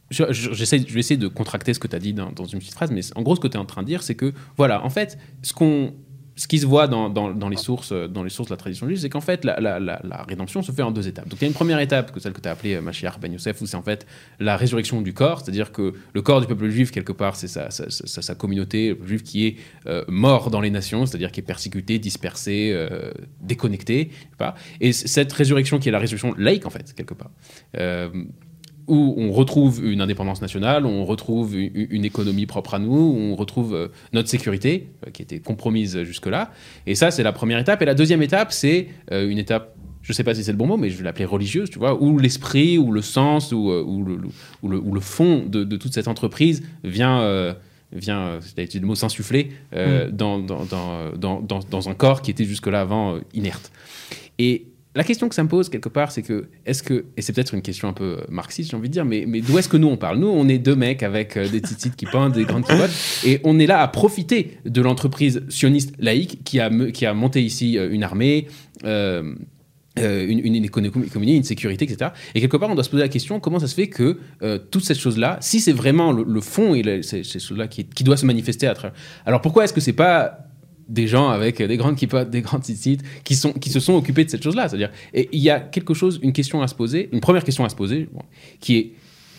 je, vais essayer de contracter ce que tu as dit dans, une petite phrase, mais en gros, ce que tu es en train de dire, c'est que, voilà, en fait, ce qu'on ce qui se voit dans, dans, les sources, dans les sources de la tradition juive, c'est qu'en fait, la, la, la, rédemption se fait en deux étapes. Donc il y a une première étape, que celle que tu as appelée euh, Mashiach Ben Yosef, où c'est en fait la résurrection du corps, c'est-à-dire que le corps du peuple juif, quelque part, c'est sa, sa, communauté, le peuple juif qui est euh, mort dans les nations, c'est-à-dire qui est persécuté, dispersé, euh, déconnecté. Et cette résurrection qui est la résurrection laïque, en fait, quelque part. Euh, où on retrouve une indépendance nationale, on retrouve une, économie propre à nous, on retrouve euh, notre sécurité euh, qui était compromise jusque-là. Et ça, c'est la première étape. Et la deuxième étape, c'est euh, une étape, je ne sais pas si c'est le bon mot, mais je vais l'appeler religieuse, tu vois, où l'esprit, où le sens, où, le, le, fond de, toute cette entreprise vient vient, c'est le mot s'insuffler, mm. dans, dans, dans, dans, un corps qui était jusque-là avant inerte. Et la question que ça me pose quelque part, c'est que, est-ce que, et c'est peut-être une question un peu marxiste, j'ai envie de dire, mais, mais d'où est-ce que nous on parle? Nous, on est deux mecs avec euh, des titites qui pendent, des grandes keyboards, et on est là à profiter de l'entreprise sioniste laïque qui a, qui a monté ici euh, une armée. Euh, une, une, économie, une sécurité, etc. Et quelque part, on doit se poser la question comment ça se fait que toutes ces choses-là, si c'est vraiment le, fond et ces, choses-là qui, qui doit se manifester à travers. Alors pourquoi est-ce que c'est pas des gens avec des grandes kippotes, des grandes sites qui, sont, qui se sont occupés de cette chose-là. C'est-à-dire, et il y a quelque chose, une question à se poser, une première question à se poser, qui est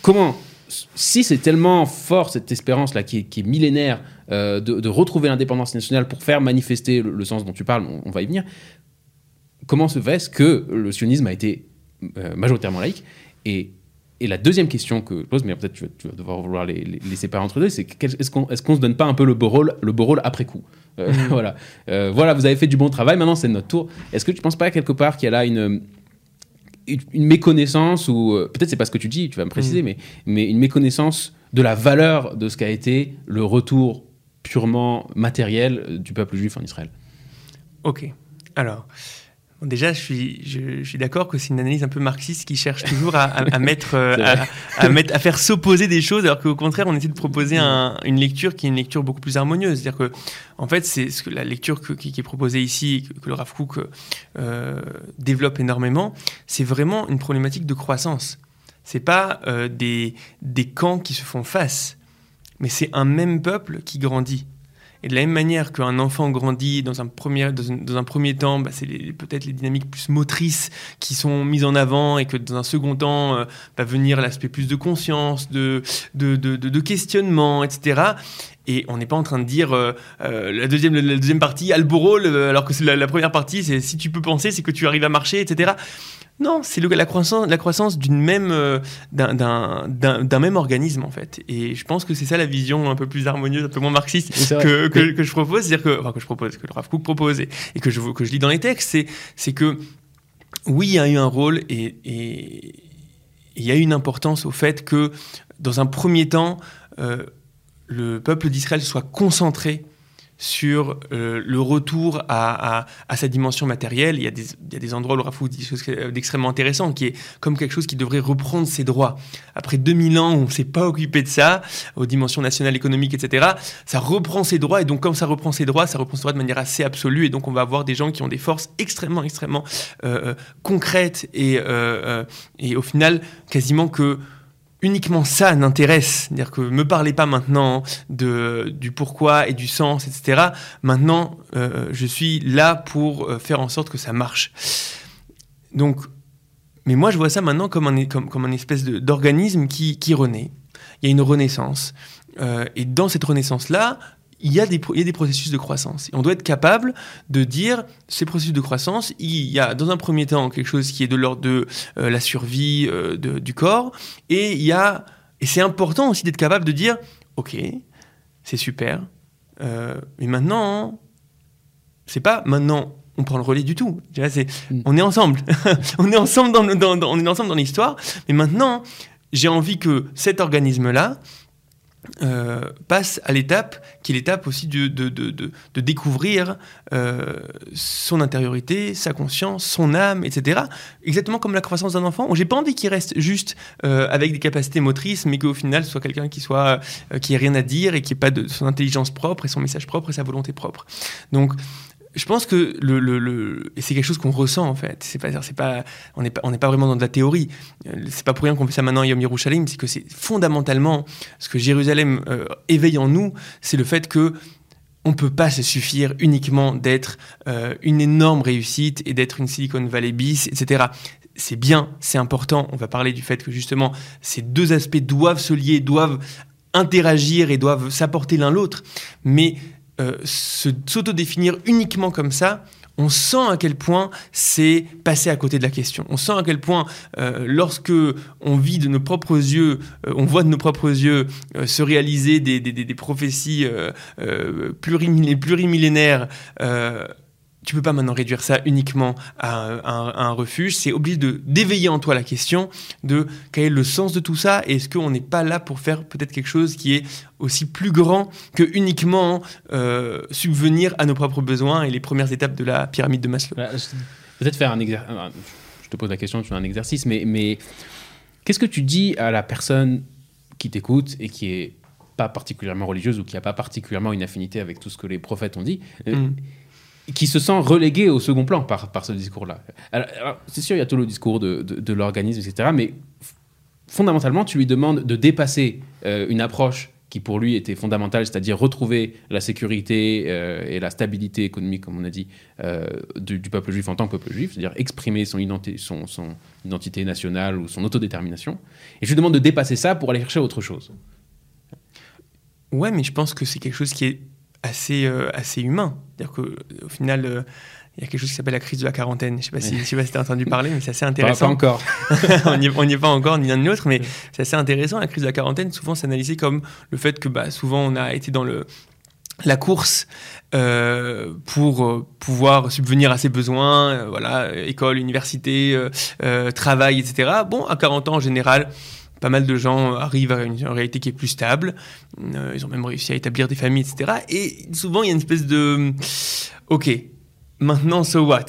comment, si c'est tellement fort cette espérance-là, qui, est, millénaire, euh, de, retrouver l'indépendance nationale pour faire manifester le, sens dont tu parles, on, va y venir, comment se fait-ce que le sionisme a été euh, majoritairement laïque et et la deuxième question que je pose, mais peut-être tu, tu, vas devoir vouloir les, les, séparer entre eux, c'est est-ce qu'on est se donne pas un peu le beau rôle, le beau rôle après coup euh, mm. voilà. Euh, voilà, vous avez fait du bon travail, maintenant c'est notre tour. Est-ce que tu ne penses pas quelque part qu'il y a là une, une, méconnaissance, ou euh, peut-être c'est pas ce que tu dis, tu vas me préciser, mm. mais, mais une méconnaissance de la valeur de ce qu'a été le retour purement matériel du peuple juif en Israël? Ok. Alors, Déjà, je suis, je, suis d'accord que c'est une analyse un peu marxiste qui cherche toujours à, à, mettre, euh, à, mettre, à faire s'opposer des choses, alors qu'au contraire, on essaie de proposer un, une lecture qui est une lecture beaucoup plus harmonieuse. C'est-à-dire que, en fait, c'est ce que la lecture qui, qui, est proposée ici, que, le Rav euh, développe énormément, c'est vraiment une problématique de croissance. C'est pas euh, des, des camps qui se font face, mais c'est un même peuple qui grandit. Et de la même manière qu'un enfant grandit dans un premier, dans un, premier temps, bah, c'est peut-être les dynamiques plus motrices qui sont mises en avant et que dans un second temps euh, va venir l'aspect plus de conscience, de, de, de, questionnement, etc. Et on n'est pas en train de dire euh, euh, la, deuxième, la deuxième partie, Alboro, alors que la, la première partie, c'est si tu peux penser, c'est que tu arrives à marcher, etc. Non, c'est la croissance, la croissance d'une même, euh, d'un même organisme en fait. Et je pense que c'est ça la vision un peu plus harmonieuse, un peu moins marxiste que, que, je propose, c'est-à-dire que, enfin, que je propose, que le Rav Kook propose et, que je que je lis dans les textes, c'est que oui, il y a eu un rôle et, et il y a eu une importance au fait que dans un premier temps, euh, le peuple d'Israël soit concentré sur euh, le retour à, sa dimension matérielle. Il y a des, il y a des endroits où le Rafou dit quelque chose d'extrêmement intéressant, qui est comme quelque chose qui devrait reprendre ses droits. Après 2000 ans on ne s'est pas occupé de ça, aux dimensions nationales, économiques, etc., ça reprend ses droits. Et donc, comme ça reprend ses droits, ça reprend ses droits de manière assez absolue. Et donc, on va avoir des gens qui ont des forces extrêmement, extrêmement euh, euh, concrètes et, et au final, quasiment que uniquement ça n'intéresse, c'est-à-dire que me parlez pas maintenant du pourquoi et du sens, etc. Maintenant, euh, je suis là pour euh, faire en sorte que ça marche. Donc, mais moi, je vois ça maintenant comme un, espèce d'organisme qui, qui renaît. Il y a une renaissance. Euh, et dans cette renaissance-là, il y, a des, il y a des processus de croissance. Et on doit être capable de dire, ces processus de croissance, il y a dans un premier temps quelque chose qui est de l'ordre de euh, la survie euh, de, du corps, et il y a, et c'est important aussi d'être capable de dire, ok, c'est super, euh, mais maintenant, c'est pas maintenant on prend le relais du tout. Mm. on est ensemble, on est ensemble dans, dans, on est ensemble dans l'histoire, mais maintenant, j'ai envie que cet organisme-là, euh, passe à l'étape qui est l'étape aussi de, de, de, de découvrir euh, son intériorité, sa conscience, son âme, etc. Exactement comme la croissance d'un enfant. J'ai pas envie qu'il reste juste euh, avec des capacités motrices, mais qu'au final ce soit quelqu'un qui soit qui ait rien à dire et qui ait pas de son intelligence propre et son message propre et sa volonté propre. Donc je pense que c'est quelque chose qu'on ressent en fait. C'est pas, on n'est pas, vraiment dans de la théorie. Euh, c'est pas pour rien qu'on fait ça maintenant à Yom Yerushalayim, c'est que c'est fondamentalement ce que Jérusalem euh, éveille en nous, c'est le fait que on peut pas se suffire uniquement d'être euh, une énorme réussite et d'être une Silicon Valley bis, etc. C'est bien, c'est important. On va parler du fait que justement ces deux aspects doivent se lier, doivent interagir et doivent s'apporter l'un l'autre. Mais euh, s'autodéfinir uniquement comme ça, on sent à quel point c'est passer à côté de la question. On sent à quel point, euh, lorsque on vit de nos propres yeux, euh, on voit de nos propres yeux se réaliser des prophéties plurimillénaires tu peux pas maintenant réduire ça uniquement à, un, refuge. C'est obligé de d'éveiller en toi la question de quel est le sens de tout ça et est-ce qu'on n'est pas là pour faire peut-être quelque chose qui est aussi plus grand que uniquement euh, subvenir à nos propres besoins et les premières étapes de la pyramide de Maslow. Peut-être faire un exercice. Je te pose la question, tu fais un exercice, mais, mais qu'est-ce que tu dis à la personne qui t'écoute et qui est pas particulièrement religieuse ou qui n'a pas particulièrement une affinité avec tout ce que les prophètes ont dit? Mm qui se sent relégué au second plan par, par ce discours-là. c'est sûr, il y a tout le discours de, de, l'organisme, etc. Mais fondamentalement, tu lui demandes de dépasser euh, une approche qui pour lui était fondamentale, c'est-à-dire retrouver la sécurité euh, et la stabilité économique, comme on a dit, euh, du, peuple juif en tant que peuple juif, c'est-à-dire exprimer son, identité, son, son identité nationale ou son autodétermination. Et je lui demande de dépasser ça pour aller chercher autre chose. Ouais, mais je pense que c'est quelque chose qui est assez, assez humain. C'est-à-dire qu'au final, euh, il y a quelque chose qui s'appelle la crise de la quarantaine. Je ne sais pas si, tu as entendu parler, mais c'est assez intéressant. Pas, encore. on n'y est pas encore, ni l'un ni l'autre, mais c'est assez intéressant. La crise de la quarantaine, souvent, c'est analysé comme le fait que bah, souvent, on a été dans le, la course euh, pour pouvoir subvenir à ses besoins, voilà, école, université, travail, etc. Bon, à 40 ans, en général, pas mal de gens arrivent à une, réalité qui est plus stable. Euh, ils ont même réussi à établir des familles, etc. Et souvent, il y a une espèce de... OK, maintenant, so what,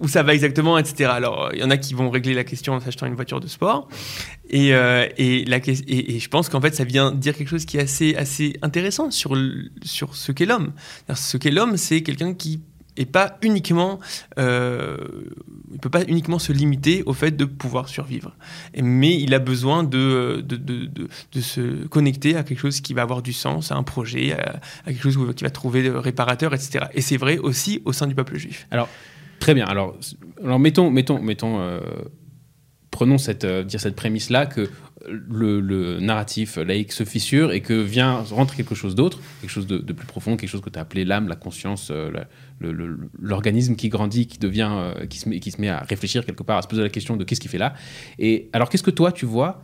Où ça va exactement, etc. Alors, il y en a qui vont régler la question en s'achetant une voiture de sport. Et, euh, et, la, et, et, je pense qu'en fait, ça vient dire quelque chose qui est assez, assez intéressant sur, sur ce qu'est l'homme. Ce qu'est l'homme, c'est quelqu'un qui et pas uniquement, euh, il peut pas uniquement se limiter au fait de pouvoir survivre. mais il a besoin de de, de, de, se connecter à quelque chose qui va avoir du sens, à un projet, à, quelque chose qui va trouver réparateur, etc. Et c'est vrai aussi au sein du peuple juif. Alors, très bien. Alors, mettons, mettons, mettons euh, prenons cette, euh, dire cette prémisse-là que le, narratif laïque se fissure et que vient rentre quelque chose d'autre, quelque chose de, plus profond, quelque chose que tu as appelé l'âme, la conscience, euh, l'organisme qui grandit, qui devient, euh, qui, se met, qui se met à réfléchir quelque part, à se poser la question de qu'est-ce qu'il fait là. Et alors, qu'est-ce que toi tu vois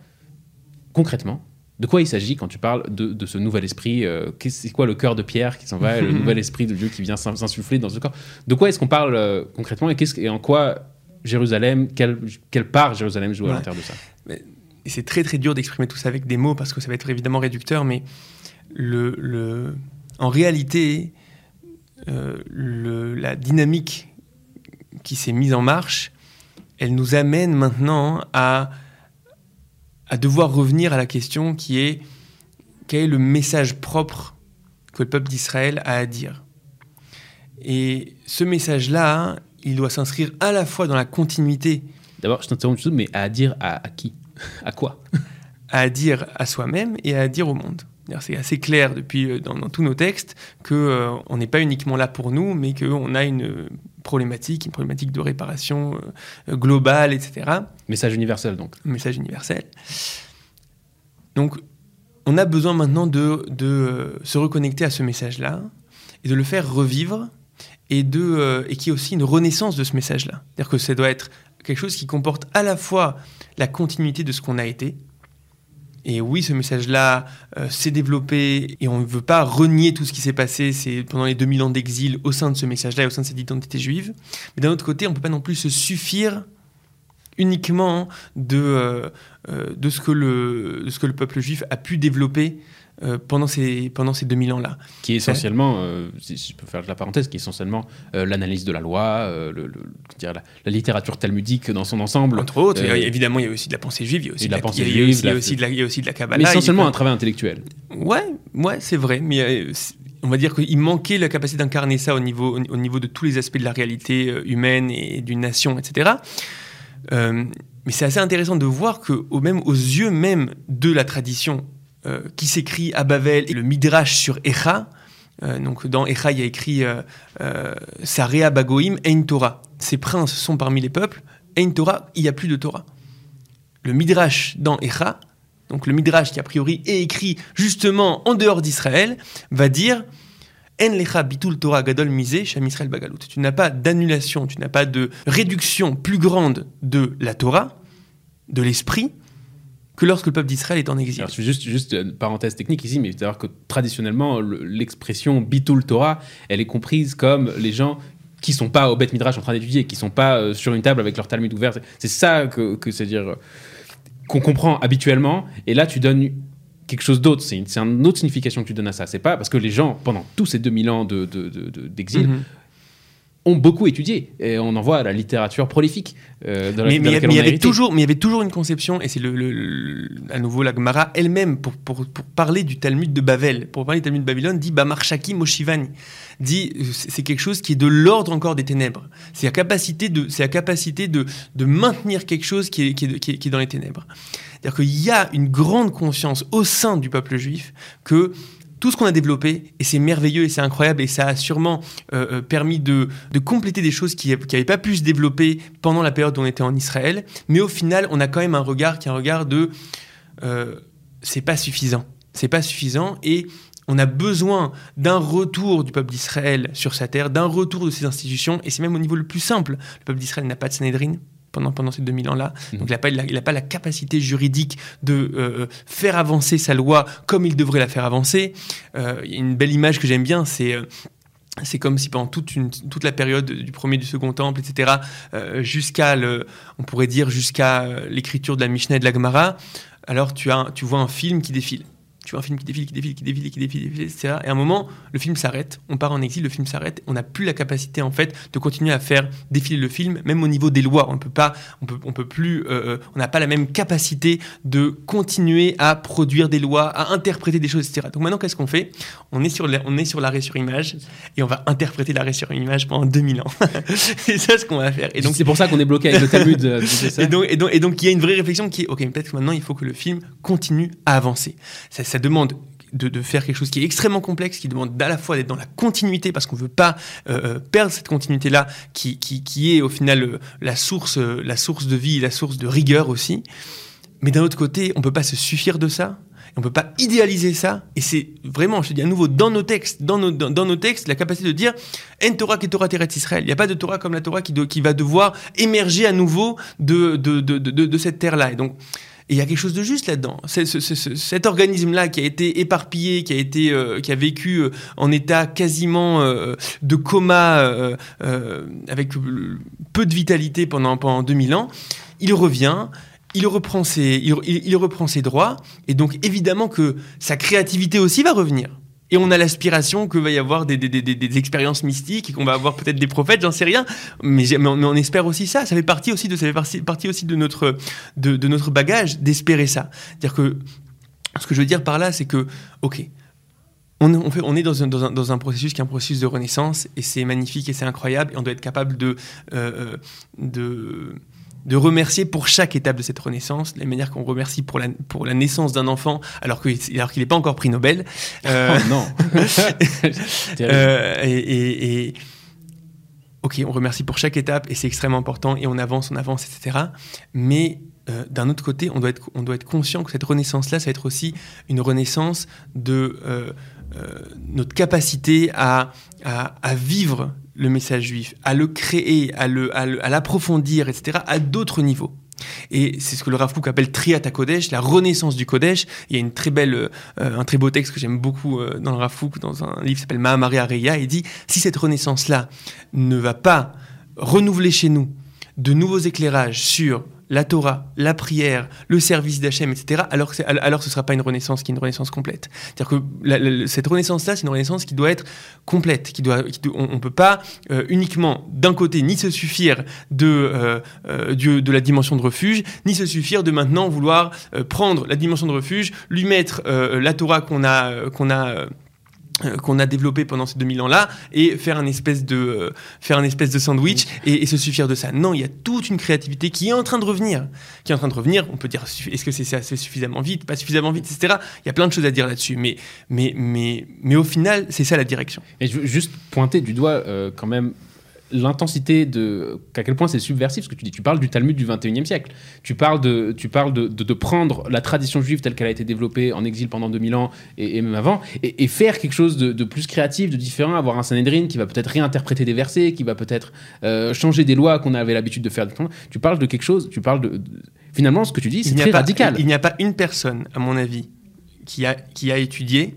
concrètement? De quoi il s'agit quand tu parles de, ce nouvel esprit C'est quoi le cœur de Pierre qui s'en va, le nouvel esprit de Dieu qui vient s'insuffler dans ce corps? De quoi est-ce qu'on parle concrètement et, et en quoi Jérusalem, quelle, quelle part Jérusalem joue à l'intérieur de ça Et c'est très très dur d'exprimer tout ça avec des mots parce que ça va être évidemment réducteur, mais le, le, en réalité, euh, le, la dynamique qui s'est mise en marche, elle nous amène maintenant à, à devoir revenir à la question qui est quel est le message propre que le peuple d'Israël a à dire? Et ce message-là, il doit s'inscrire à la fois dans la continuité. D'abord, je t'interromps tout, mais à dire à, qui? À quoi? À dire à soi-même et à dire au monde. C'est assez clair depuis euh, dans, tous nos textes que euh, on n'est pas uniquement là pour nous, mais qu'on a une problématique, une problématique de réparation euh, globale, etc. Message universel donc. Message universel. Donc, on a besoin maintenant de, de se reconnecter à ce message-là et de le faire revivre et, de, euh, et qui est aussi une renaissance de ce message-là. C'est-à-dire que ça doit être quelque chose qui comporte à la fois la continuité de ce qu'on a été, et oui, ce message-là euh, s'est développé et on ne veut pas renier tout ce qui s'est passé pendant les 2000 ans d'exil au sein de ce message-là et au sein de cette identité juive. Mais d'un autre côté, on ne peut pas non plus se suffire uniquement de, de, ce que le, de ce que le peuple juif a pu développer euh, pendant ces, pendant ces 2000 ans-là. Qui est essentiellement, euh, si je peux faire de la parenthèse, qui est essentiellement euh, l'analyse de la loi, le, la, la, littérature talmudique dans son ensemble. Entre autres, évidemment, il y a aussi de la pensée juive, il y a aussi de la, pensée juive, il y a aussi de la, Kabbalah. Mais essentiellement un travail intellectuel. Ouais, ouais c'est vrai, mais on va dire qu'il manquait la capacité d'incarner ça au niveau, au niveau de tous les aspects de la réalité humaine et d'une nation, etc. mais c'est assez intéressant de voir que, au même, aux yeux même de la tradition euh, qui s'écrit à Bavel et le Midrash sur Echa. Euh, donc dans Echa, il y a écrit euh, Sarea Bagoim Ein Torah. Ces princes sont parmi les peuples. Ein Torah, il n'y a plus de Torah. Le Midrash dans Echa, donc le Midrash qui a priori est écrit justement en dehors d'Israël, va dire En lecha bitul Torah gadol mise sham Israël. Tu n'as pas d'annulation, tu n'as pas de réduction plus grande de la Torah, de l'esprit, que lorsque le peuple d'Israël est en exil. Alors, juste, juste une parenthèse technique ici, mais c'est-à-dire que traditionnellement, l'expression bitul Torah, elle est comprise comme les gens qui sont pas au Beth Midrash en train d'étudier, qui sont pas euh, sur une table avec leur Talmud ouvert. C'est ça que, que c'est-à-dire euh, qu'on comprend habituellement. Et là, tu donnes quelque chose d'autre. C'est une, autre signification que tu donnes à ça. C'est pas parce que les gens, pendant tous ces 2000 ans d'exil, de, de, ont beaucoup étudié. Et on en voit la littérature prolifique. Euh, mais, il y avait toujours, mais il y avait toujours une conception, et c'est le, à nouveau la Gemara elle-même, pour, pour, pour, parler du Talmud de Babel, pour parler du Talmud de Babylone, dit Bamarshaki Moshivani. Dit, c'est quelque chose qui est de l'ordre encore des ténèbres. C'est la capacité de, c'est la capacité de, de maintenir quelque chose qui est, qui est, qui est, qui est dans les ténèbres. C'est-à-dire qu'il y a une grande conscience au sein du peuple juif que tout ce qu'on a développé, et c'est merveilleux et c'est incroyable, et ça a sûrement euh, euh, permis de, compléter des choses qui n'avaient pas pu se développer pendant la période où on était en Israël, mais au final, on a quand même un regard qui est un regard de euh, c'est pas suffisant. C'est pas suffisant, et on a besoin d'un retour du peuple d'Israël sur sa terre, d'un retour de ses institutions, et c'est même au niveau le plus simple. Le peuple d'Israël n'a pas de Sanhedrin, pendant, pendant ces 2000 ans-là. Mhm. Donc il n'a pas, pas la capacité juridique de euh, faire avancer sa loi comme il devrait la faire avancer. Euh, il y a une belle image que j'aime bien, c'est... Euh, c'est comme si pendant toute, une, toute la période du premier, du second temple, etc., jusqu'à, le, on pourrait dire, jusqu'à l'écriture de la Mishnah et de la Gemara, alors tu, as, tu vois un film qui défile tu vois un film qui défile, qui défile, qui défile, qui défile, qui défile, etc. Et à un moment, le film s'arrête, on part en exil, le film s'arrête, on n'a plus la capacité en fait de continuer à faire défiler le film, même au niveau des lois, on peut pas, on peut, on peut plus, euh, euh, on n'a pas la même capacité de continuer à produire des lois, à interpréter des choses, etc. Donc maintenant, qu'est-ce qu'on fait? On est sur, on est sur l'arrêt sur image et on va interpréter l'arrêt sur image pendant 2000 ans. c'est ça ce qu'on va faire. Et donc c'est pour ça qu'on est bloqué avec le Talmud. Euh, et donc, et donc, et donc, il y a une vraie réflexion qui est, ok, peut-être que maintenant il faut que le film continue à avancer. Ça, ça demande de, faire quelque chose qui est extrêmement complexe, qui demande à la fois d'être dans la continuité, parce qu'on ne veut pas euh, euh, perdre cette continuité-là, qui, est au final euh, la, source, la source de vie, la source de rigueur aussi. Mais d'un autre côté, on ne peut pas se suffire de ça. On ne peut pas idéaliser ça. Et c'est vraiment, je te dis à nouveau, dans nos textes, dans nos, dans, nos textes, la capacité de dire En Torah qui Torah Teret Israël. Il n'y a pas de Torah comme la Torah qui, va devoir émerger à nouveau de, de cette terre-là. Et donc, et il y a quelque chose de juste là-dedans. cet organisme-là qui a été éparpillé, qui a, été, euh, qui a vécu euh, en état quasiment euh, de coma, avec peu de vitalité pendant, pendant 2000 ans, il revient, il reprend, ses, il, il reprend ses droits, et donc évidemment que sa créativité aussi va revenir. Et on a l'aspiration qu'il va y avoir des, expériences mystiques et qu'on va avoir peut-être des prophètes, j'en sais rien. Mais, on, espère aussi ça. Ça fait partie aussi de, notre, bagage d'espérer ça. C'est-à-dire que ce que je veux dire par là, c'est que, ok, on, est dans un, processus qui est un processus de renaissance et c'est magnifique et c'est incroyable et on doit être capable de, euh, de de remercier pour chaque étape de cette renaissance, de la manière qu'on remercie pour la, pour la naissance d'un enfant alors qu'il alors qu'il n'est pas encore pris Nobel. Euh, oh non. euh, et, et, ok, on remercie pour chaque étape et c'est extrêmement important et on avance, on avance, etc. Mais euh, d'un autre côté, on doit, être, on doit être conscient que cette renaissance-là, ça va être aussi une renaissance de euh, notre capacité à, vivre le message juif, à le créer, à l'approfondir, etc., à d'autres niveaux. Et c'est ce que le Rav appelle Triat Kodesh, la renaissance du Kodesh. Il y a une très belle, euh, un très beau texte que j'aime beaucoup euh, dans le Rav dans un livre qui s'appelle Mahamari Areya. Il dit si cette renaissance-là ne va pas renouveler chez nous de nouveaux éclairages sur la Torah, la prière, le service d'Hachem, etc., alors, alors ce ne sera pas une renaissance qui est une renaissance complète. C'est-à-dire que cette renaissance-là, c'est une renaissance qui doit être complète. Qui doit, on ne peut pas euh, uniquement, d'un côté, ni se suffire de, euh, euh, de la dimension de refuge, ni se suffire de maintenant vouloir prendre la dimension de refuge, lui mettre la Torah qu'on a, qu'on a qu'on a développé pendant ces 2000 ans-là et faire un espèce de euh, faire un espèce de sandwich et, se suffire de ça. Non, il y a toute une créativité qui est en train de revenir, qui est en train de revenir. On peut dire est-ce que c'est assez suffisamment vite, pas suffisamment vite, etc. Il y a plein de choses à dire là-dessus, mais mais mais mais au final, c'est ça la direction. Et je veux juste pointer du doigt euh, quand même l'intensité de à quel point c'est subversif ce que tu dis. Tu parles du Talmud du 21e siècle. Tu parles de, tu parles de, de, prendre la tradition juive telle qu'elle a été développée en exil pendant 2000 ans et, même avant et, faire quelque chose de, plus créatif, de différent, avoir un Sanhedrin qui va peut-être réinterpréter des versets, qui va peut-être euh, changer des lois qu'on avait l'habitude de faire. Tu parles de quelque chose, tu parles de. Finalement, ce que tu dis, c'est très radical. Il n'y a pas une personne, à mon avis, qui a, qui a étudié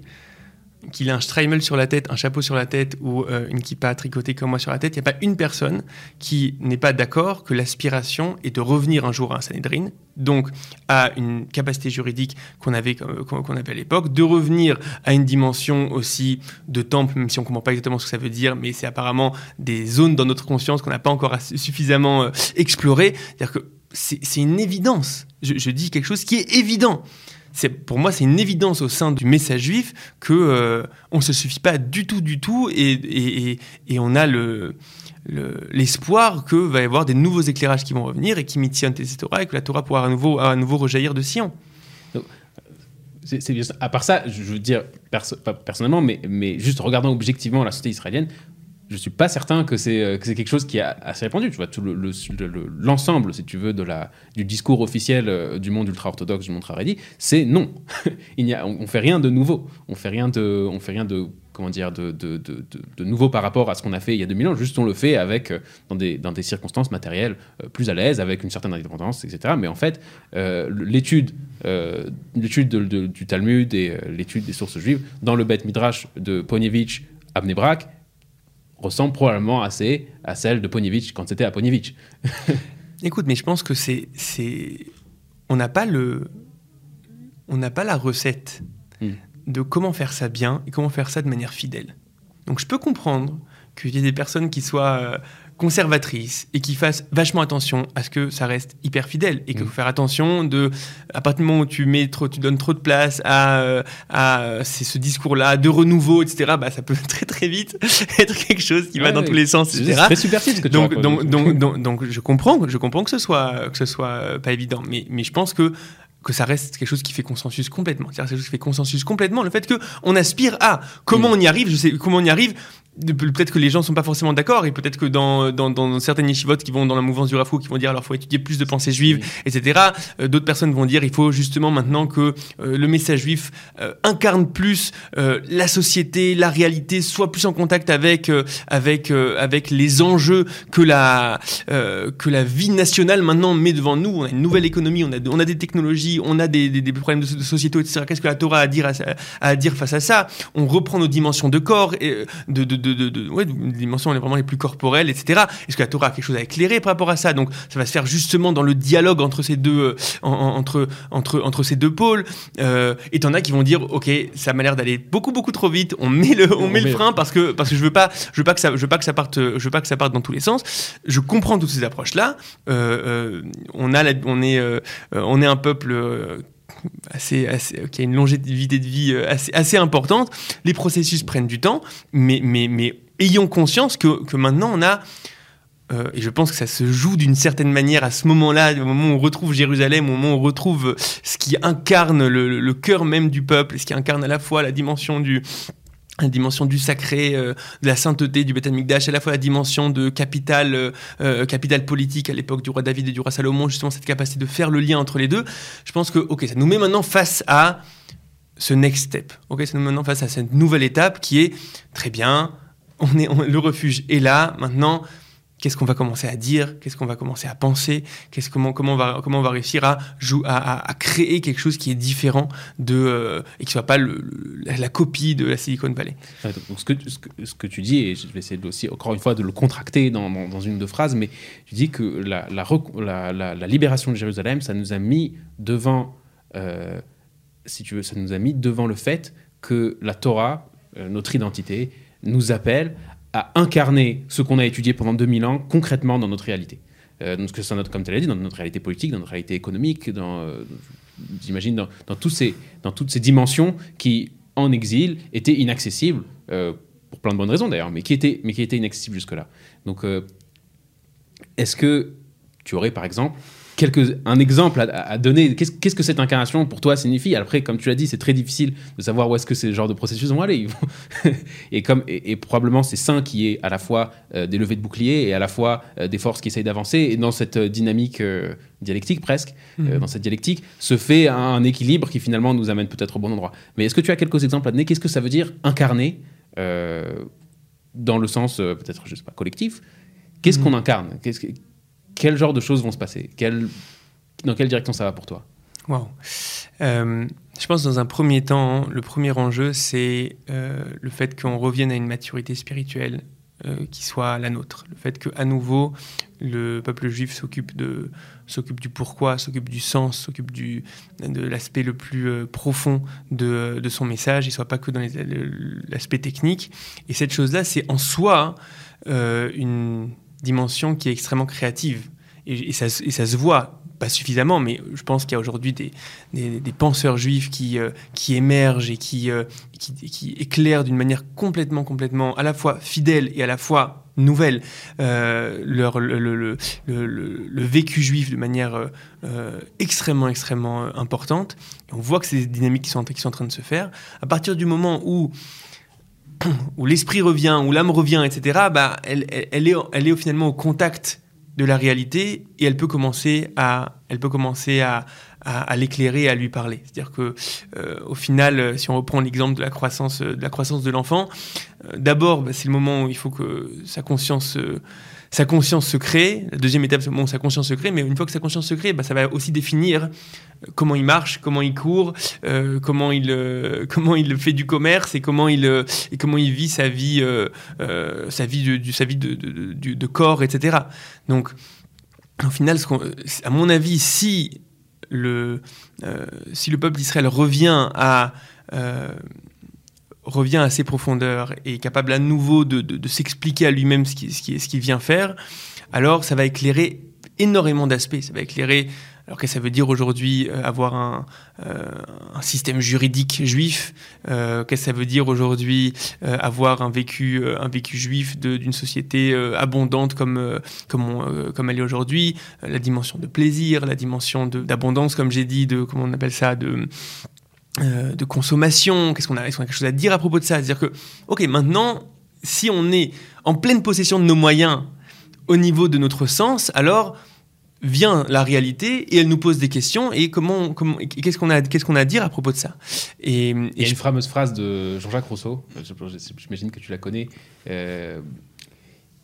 qu'il ait un streimel sur la tête, un chapeau sur la tête ou euh, une kippa tricotée comme moi sur la tête, il n'y a pas une personne qui n'est pas d'accord que l'aspiration est de revenir un jour à un Sanhedrin, donc à une capacité juridique qu'on avait, avait à l'époque, de revenir à une dimension aussi de temple, même si on ne comprend pas exactement ce que ça veut dire, mais c'est apparemment des zones dans notre conscience qu'on n'a pas encore suffisamment euh, explorées. C'est-à-dire que c'est une évidence. Je dis quelque chose qui est évident pour moi c'est une évidence au sein du message juif que euh, se suffit pas du tout du tout et, on a le l'espoir que va y avoir des nouveaux éclairages qui vont revenir et qui missionnent etc et que la Torah pourra à nouveau à nouveau rejaillir de Sion. C'est, à part ça, je veux dire, pas personnellement, mais, mais juste regardant objectivement la société israélienne, je suis pas certain que c'est euh, c'est quelque chose qui est assez répandu. Tu vois, tout l'ensemble, le, si tu veux, de la, du discours officiel euh, du monde ultra-orthodoxe, du monde Haredi, c'est non. Il n'y a, on, ne fait rien de nouveau. On fait rien de, on fait rien de comment dire, de, de, de, nouveau par rapport à ce qu'on a fait il y a 2000 ans. Juste, on le fait avec, euh, dans, des, dans des circonstances matérielles plus à l'aise, avec une certaine indépendance, etc. Mais en fait, l'étude l'étude du Talmud et l'étude des sources juives dans le Beth Midrash de Ponievich à ressemble probablement assez à celle de Ponievich quand c'était à Ponievich. Écoute, mais je pense que c'est, c'est, on n'a pas le, on n'a pas la recette hmm. de comment faire ça bien et comment faire ça de manière fidèle. Donc je peux comprendre qu'il y ait des personnes qui soient euh, conservatrice et qui fasse vachement attention à ce que ça reste hyper fidèle et qu'il faut mm. faire attention de à partir du moment où tu mets trop tu donnes trop de place à euh, à ce discours là de renouveau etc bah ça peut très très vite être quelque chose qui va dans tous les sens etc c'est superficiel ce que tu donc, donc, donc, donc, donc je comprends je comprends que ce soit que ce soit pas évident mais mais je pense que que ça reste quelque chose qui fait consensus complètement. C'est quelque chose qui fait consensus complètement. Le fait que on aspire à comment mm. on y arrive, je sais comment on y arrive peut-être que les gens sont pas forcément d'accord et peut-être que dans, dans, dans certaines yeshivotes qui vont dans la mouvance du Rafou qui vont dire alors faut étudier plus de pensée juive etc euh, d'autres personnes vont dire il faut justement maintenant que euh, le message juif euh, incarne plus la société la réalité soit plus en contact avec avec avec les enjeux que la que la vie nationale maintenant met devant nous. On a une nouvelle économie on a on a des technologies on a des, des, problèmes de, société etc qu'est-ce que la Torah a à dire à, à, dire face à ça? On reprend nos dimensions de corps et de, de de, de, ouais, dimensions vraiment les plus corporelles, etc. Est-ce que la Torah a quelque chose à éclairer par rapport à ça? Donc, ça va se faire justement dans le dialogue entre ces deux, euh, entre, entre, entre ces deux pôles. Euh, et t'en as qui vont dire, ok, ça m'a l'air d'aller beaucoup, beaucoup trop vite. On met le, on, met le frein parce que, parce que je veux pas, je veux pas que ça, je veux pas que ça parte, je veux pas que ça parte dans tous les sens. Je comprends toutes ces approches-là. Euh, on a, on est, on est un peuple assez, qui a une longévité de vie euh, assez, importante. Les processus prennent du temps, mais, mais, mais ayons conscience que, que maintenant on a euh, et je pense que ça se joue d'une certaine manière à ce moment-là, au moment où on retrouve Jérusalem, au moment où on retrouve ce qui incarne le, le cœur même du peuple, ce qui incarne à la fois la dimension du, la dimension du sacré, euh, de la sainteté du Beth Amikdash, à la fois la dimension de capital, euh, euh, capital politique à l'époque du roi David et du roi Salomon, justement cette capacité de faire le lien entre les deux. Je pense que, ok, ça nous met maintenant face à ce next step. Ok, ça nous met maintenant face à cette nouvelle étape qui est très bien. On est, le refuge est là. Maintenant, qu'est-ce qu'on va commencer à dire, qu'est-ce qu'on va commencer à penser, qu'est-ce comment comment on va comment on va réussir à, à, créer quelque chose qui est différent de euh, et qui soit pas la, copie de la Silicon Valley? donc ce que, ce que, tu dis et je vais essayer aussi encore une fois de le contracter dans, dans, une ou deux phrases, mais tu dis que la, la, la, libération de Jérusalem, ça nous a mis devant euh, si tu veux, ça nous a mis devant le fait que la Torah, euh, notre identité, nous appelle à incarner ce qu'on a étudié pendant 2000 ans concrètement dans notre réalité. Euh, donc, que soit comme tu l'as dit, dans notre réalité politique, dans notre réalité économique, dans, euh, j'imagine, dans, dans, tous ces, dans toutes ces dimensions qui, en exil, étaient inaccessibles, euh, pour plein de bonnes raisons d'ailleurs, mais qui étaient, mais qui étaient inaccessibles jusque-là. Donc, est-ce que tu aurais, par exemple, un exemple à, donner. Qu'est-ce que cette incarnation pour toi signifie? Après, comme tu l'as dit, c'est très difficile de savoir où est-ce que ces genres de processus vont aller. et, comme, et, probablement, c'est sain qui est à la fois euh, des levées de boucliers et à la fois euh, des forces qui essayent d'avancer. Et dans cette euh, dynamique dialectique, presque, mmh. dans cette dialectique, se fait un, équilibre qui finalement nous amène peut-être au bon endroit. Mais est-ce que tu as quelques exemples à donner? Qu'est-ce que ça veut dire incarner dans le sens peut-être, je sais pas, collectif? Qu'est-ce mmh. qu'on incarne? Quel genre de choses vont se passer? Dans quelle direction ça va pour toi? Wow. Euh, je pense dans un premier temps, le premier enjeu, c'est euh, le fait qu'on revienne à une maturité spirituelle euh, qui soit la nôtre. Le fait qu'à nouveau, le peuple juif s'occupe de s'occupe du pourquoi, s'occupe du sens, s'occupe de l'aspect le plus profond de, de, son message, il soit pas que dans l'aspect technique. Et cette chose-là, c'est en soi une dimension qui est extrêmement créative. Et, ça, se voit, pas suffisamment, mais je pense qu'il y a aujourd'hui des, penseurs juifs qui, euh, qui émergent et qui, euh, qui, qui, éclairent d'une manière complètement, complètement à la fois fidèle et à la fois nouvelle euh, leur, le, le, le, vécu juif de manière extrêmement, extrêmement importante. on voit que des dynamiques qui sont, qui sont en train de se faire. À partir du moment où où l'esprit revient, où l'âme revient, etc., bah, elle, elle, est, elle est finalement au contact de la réalité et elle peut commencer à, elle peut commencer à, à, l'éclairer à lui parler. C'est-à-dire que, euh, au final, si on reprend l'exemple de la croissance de la croissance de l'enfant, euh, d'abord, bah, c'est le moment où il faut que sa conscience euh, sa conscience se crée. La deuxième étape, sa conscience se crée, mais une fois que sa conscience se crée, bah, ça va aussi définir euh, comment il marche, comment il court, euh, comment il euh, comment il fait du commerce et comment il vit sa vie sa vie de, corps, etc. Donc, au final, à mon avis, si le peuple d'Israël revient à revient à ses profondeurs et est capable à nouveau de, s'expliquer à lui-même ce qu'il ce ce vient faire, alors ça va éclairer énormément d'aspects. Ça va éclairer, alors que ça veut dire aujourd'hui euh, avoir un, euh, un, système juridique juif, euh, qu'est-ce que ça veut dire aujourd'hui avoir un vécu, un vécu juif d'une société abondante comme, comme, comme elle est aujourd'hui, la dimension de plaisir, la dimension d'abondance, comme j'ai dit, de, comment on appelle ça, de euh, de consommation Qu'est-ce qu'on a, est-ce qu'on a quelque chose à dire à propos de ça? C'est-à-dire que, ok, maintenant, si on est en pleine possession de nos moyens au niveau de notre sens, alors vient la réalité et elle nous pose des questions et comment, comment qu'est-ce qu'on a qu'est-ce qu'on a à dire à propos de ça? Et, Il y a une fameuse phrase de Jean-Jacques Rousseau j'imagine que tu la connais euh,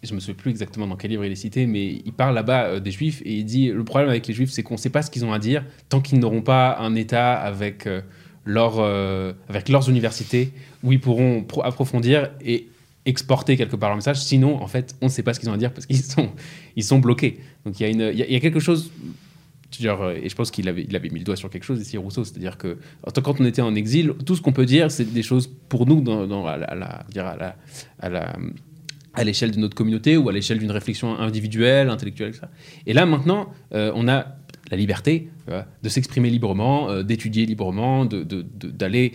je me souviens plus exactement dans quel livre il est cité mais il parle là-bas euh, des juifs et il dit le problème avec les juifs c'est qu'on ne sait pas ce qu'ils ont à dire tant qu'ils n'auront pas un état avec leur, euh, avec leurs universités où ils pourront approfondir et exporter quelque part leur message. Sinon, en fait, on ne sait pas ce qu'ils ont à dire parce qu'ils sont, ils sont bloqués. Donc il y, a il y, a quelque chose. Genre, et je pense qu'il avait, il avait mis le doigt sur quelque chose ici, Rousseau, c'est-à-dire que quand on était en exil, tout ce qu'on peut dire, c'est des choses pour nous, dans, à, la, à, la, à, l'échelle de notre communauté ou à l'échelle d'une réflexion individuelle, intellectuelle, ça. Et là, maintenant, euh, on a la liberté de s'exprimer librement, euh, d'étudier librement, d'aller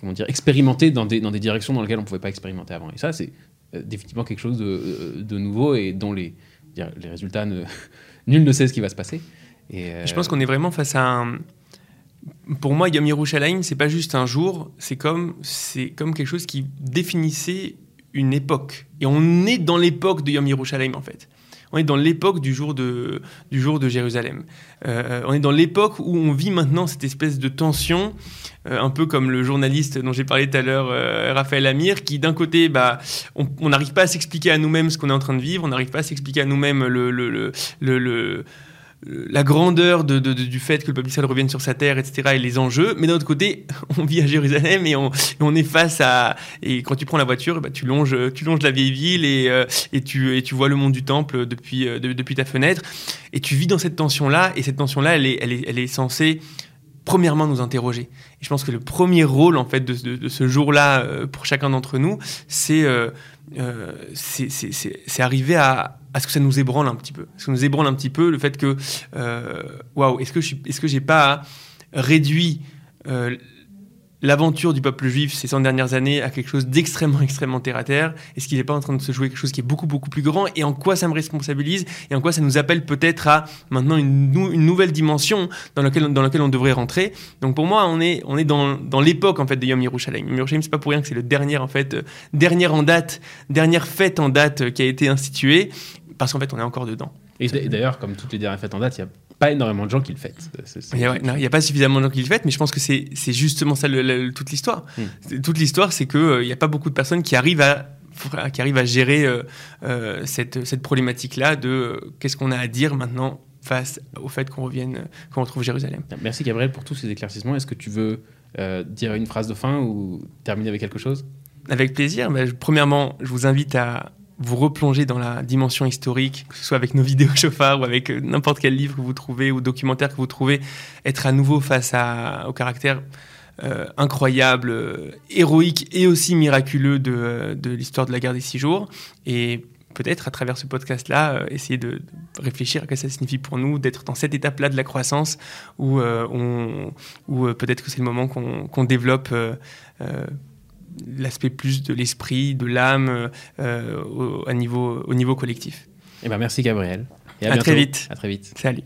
comment dire, expérimenter dans des, dans des directions dans lesquelles on ne pouvait pas expérimenter avant. Et ça, c'est euh, définitivement quelque chose de, de, nouveau et dont les, les résultats, ne, nul ne sait ce qui va se passer. Et Je pense qu'on est vraiment face à un... Pour moi, Yom Yerushalayim, c'est pas juste un jour, c'est comme, comme quelque chose qui définissait une époque. Et on est dans l'époque de Yom Yerushalayim, en fait. On est dans l'époque du jour de, Jérusalem. Euh, on est dans l'époque où on vit maintenant cette espèce de tension, euh, un peu comme le journaliste dont j'ai parlé tout à l'heure, euh, Raphaël Amir, qui d'un côté, bah, on n'arrive pas à s'expliquer à nous-mêmes ce qu'on est en train de vivre, on n'arrive pas à s'expliquer à nous-mêmes le la grandeur de, du fait que le peuple israélien revienne sur sa terre, etc., et les enjeux. Mais d'un autre côté, on vit à Jérusalem et on, est face à. Et quand tu prends la voiture, bah, tu, longes, tu longes la vieille ville et, euh, tu, vois le monde du temple depuis, euh, depuis ta fenêtre. Et tu vis dans cette tension-là. Et cette tension-là, elle est, censée premièrement nous interroger. Et je pense que le premier rôle en fait de, ce jour-là euh, pour chacun d'entre nous, c'est arriver à, à ce que ça nous ébranle un petit peu. Ce que nous ébranle un petit peu le fait que, euh, waouh, est-ce que je est-ce que j'ai pas réduit euh, l'aventure du peuple juif ces 100 dernières années à quelque chose d'extrêmement, extrêmement terre à terre? Est-ce qu'il n'est pas en train de se jouer quelque chose qui est beaucoup, beaucoup plus grand? Et en quoi ça me responsabilise? Et en quoi ça nous appelle peut-être à maintenant une, une, nouvelle dimension dans laquelle, dans laquelle on devrait rentrer? Donc pour moi, on est, on est dans, dans l'époque en fait de Yom Yerushalayim. Yom Yerushalayim, c'est pas pour rien que c'est le dernier en fait, euh, dernière en date, dernière fête en date qui a été instituée parce qu'en fait, on est encore dedans. Et d'ailleurs, comme toutes les dernières fêtes en date, il n'y a pas énormément de gens qui le fêtent. Il n'y a, pas suffisamment de gens qui le fêtent, mais je pense que c'est justement ça toute l'histoire. Hmm. Toute l'histoire, c'est qu'il euh, n'y a pas beaucoup de personnes qui arrivent à qui arrivent à gérer euh, euh, cette, cette problématique-là de qu'est-ce qu'on a à dire maintenant face au fait qu'on revienne, qu'on retrouve Jérusalem. Merci Gabriel pour tous ces éclaircissements. Est-ce que tu veux dire une phrase de fin ou terminer avec quelque chose? Avec plaisir. Mais, premièrement, je vous invite à, vous replonger dans la dimension historique, que ce soit avec nos vidéos chauffards ou avec euh, n'importe quel livre que vous trouvez ou documentaire que vous trouvez, être à nouveau face au caractère euh, incroyable, euh, héroïque et aussi miraculeux de, l'histoire de la guerre des six jours. Et peut-être à travers ce podcast-là, essayer de, réfléchir à ce que ça signifie pour nous d'être dans cette étape-là de la croissance où peut-être que c'est le moment qu'on développe l'aspect plus de l'esprit, de l'âme euh, euh, au, niveau, collectif. Eh ben merci Gabriel. Et très vite. À très vite. Salut.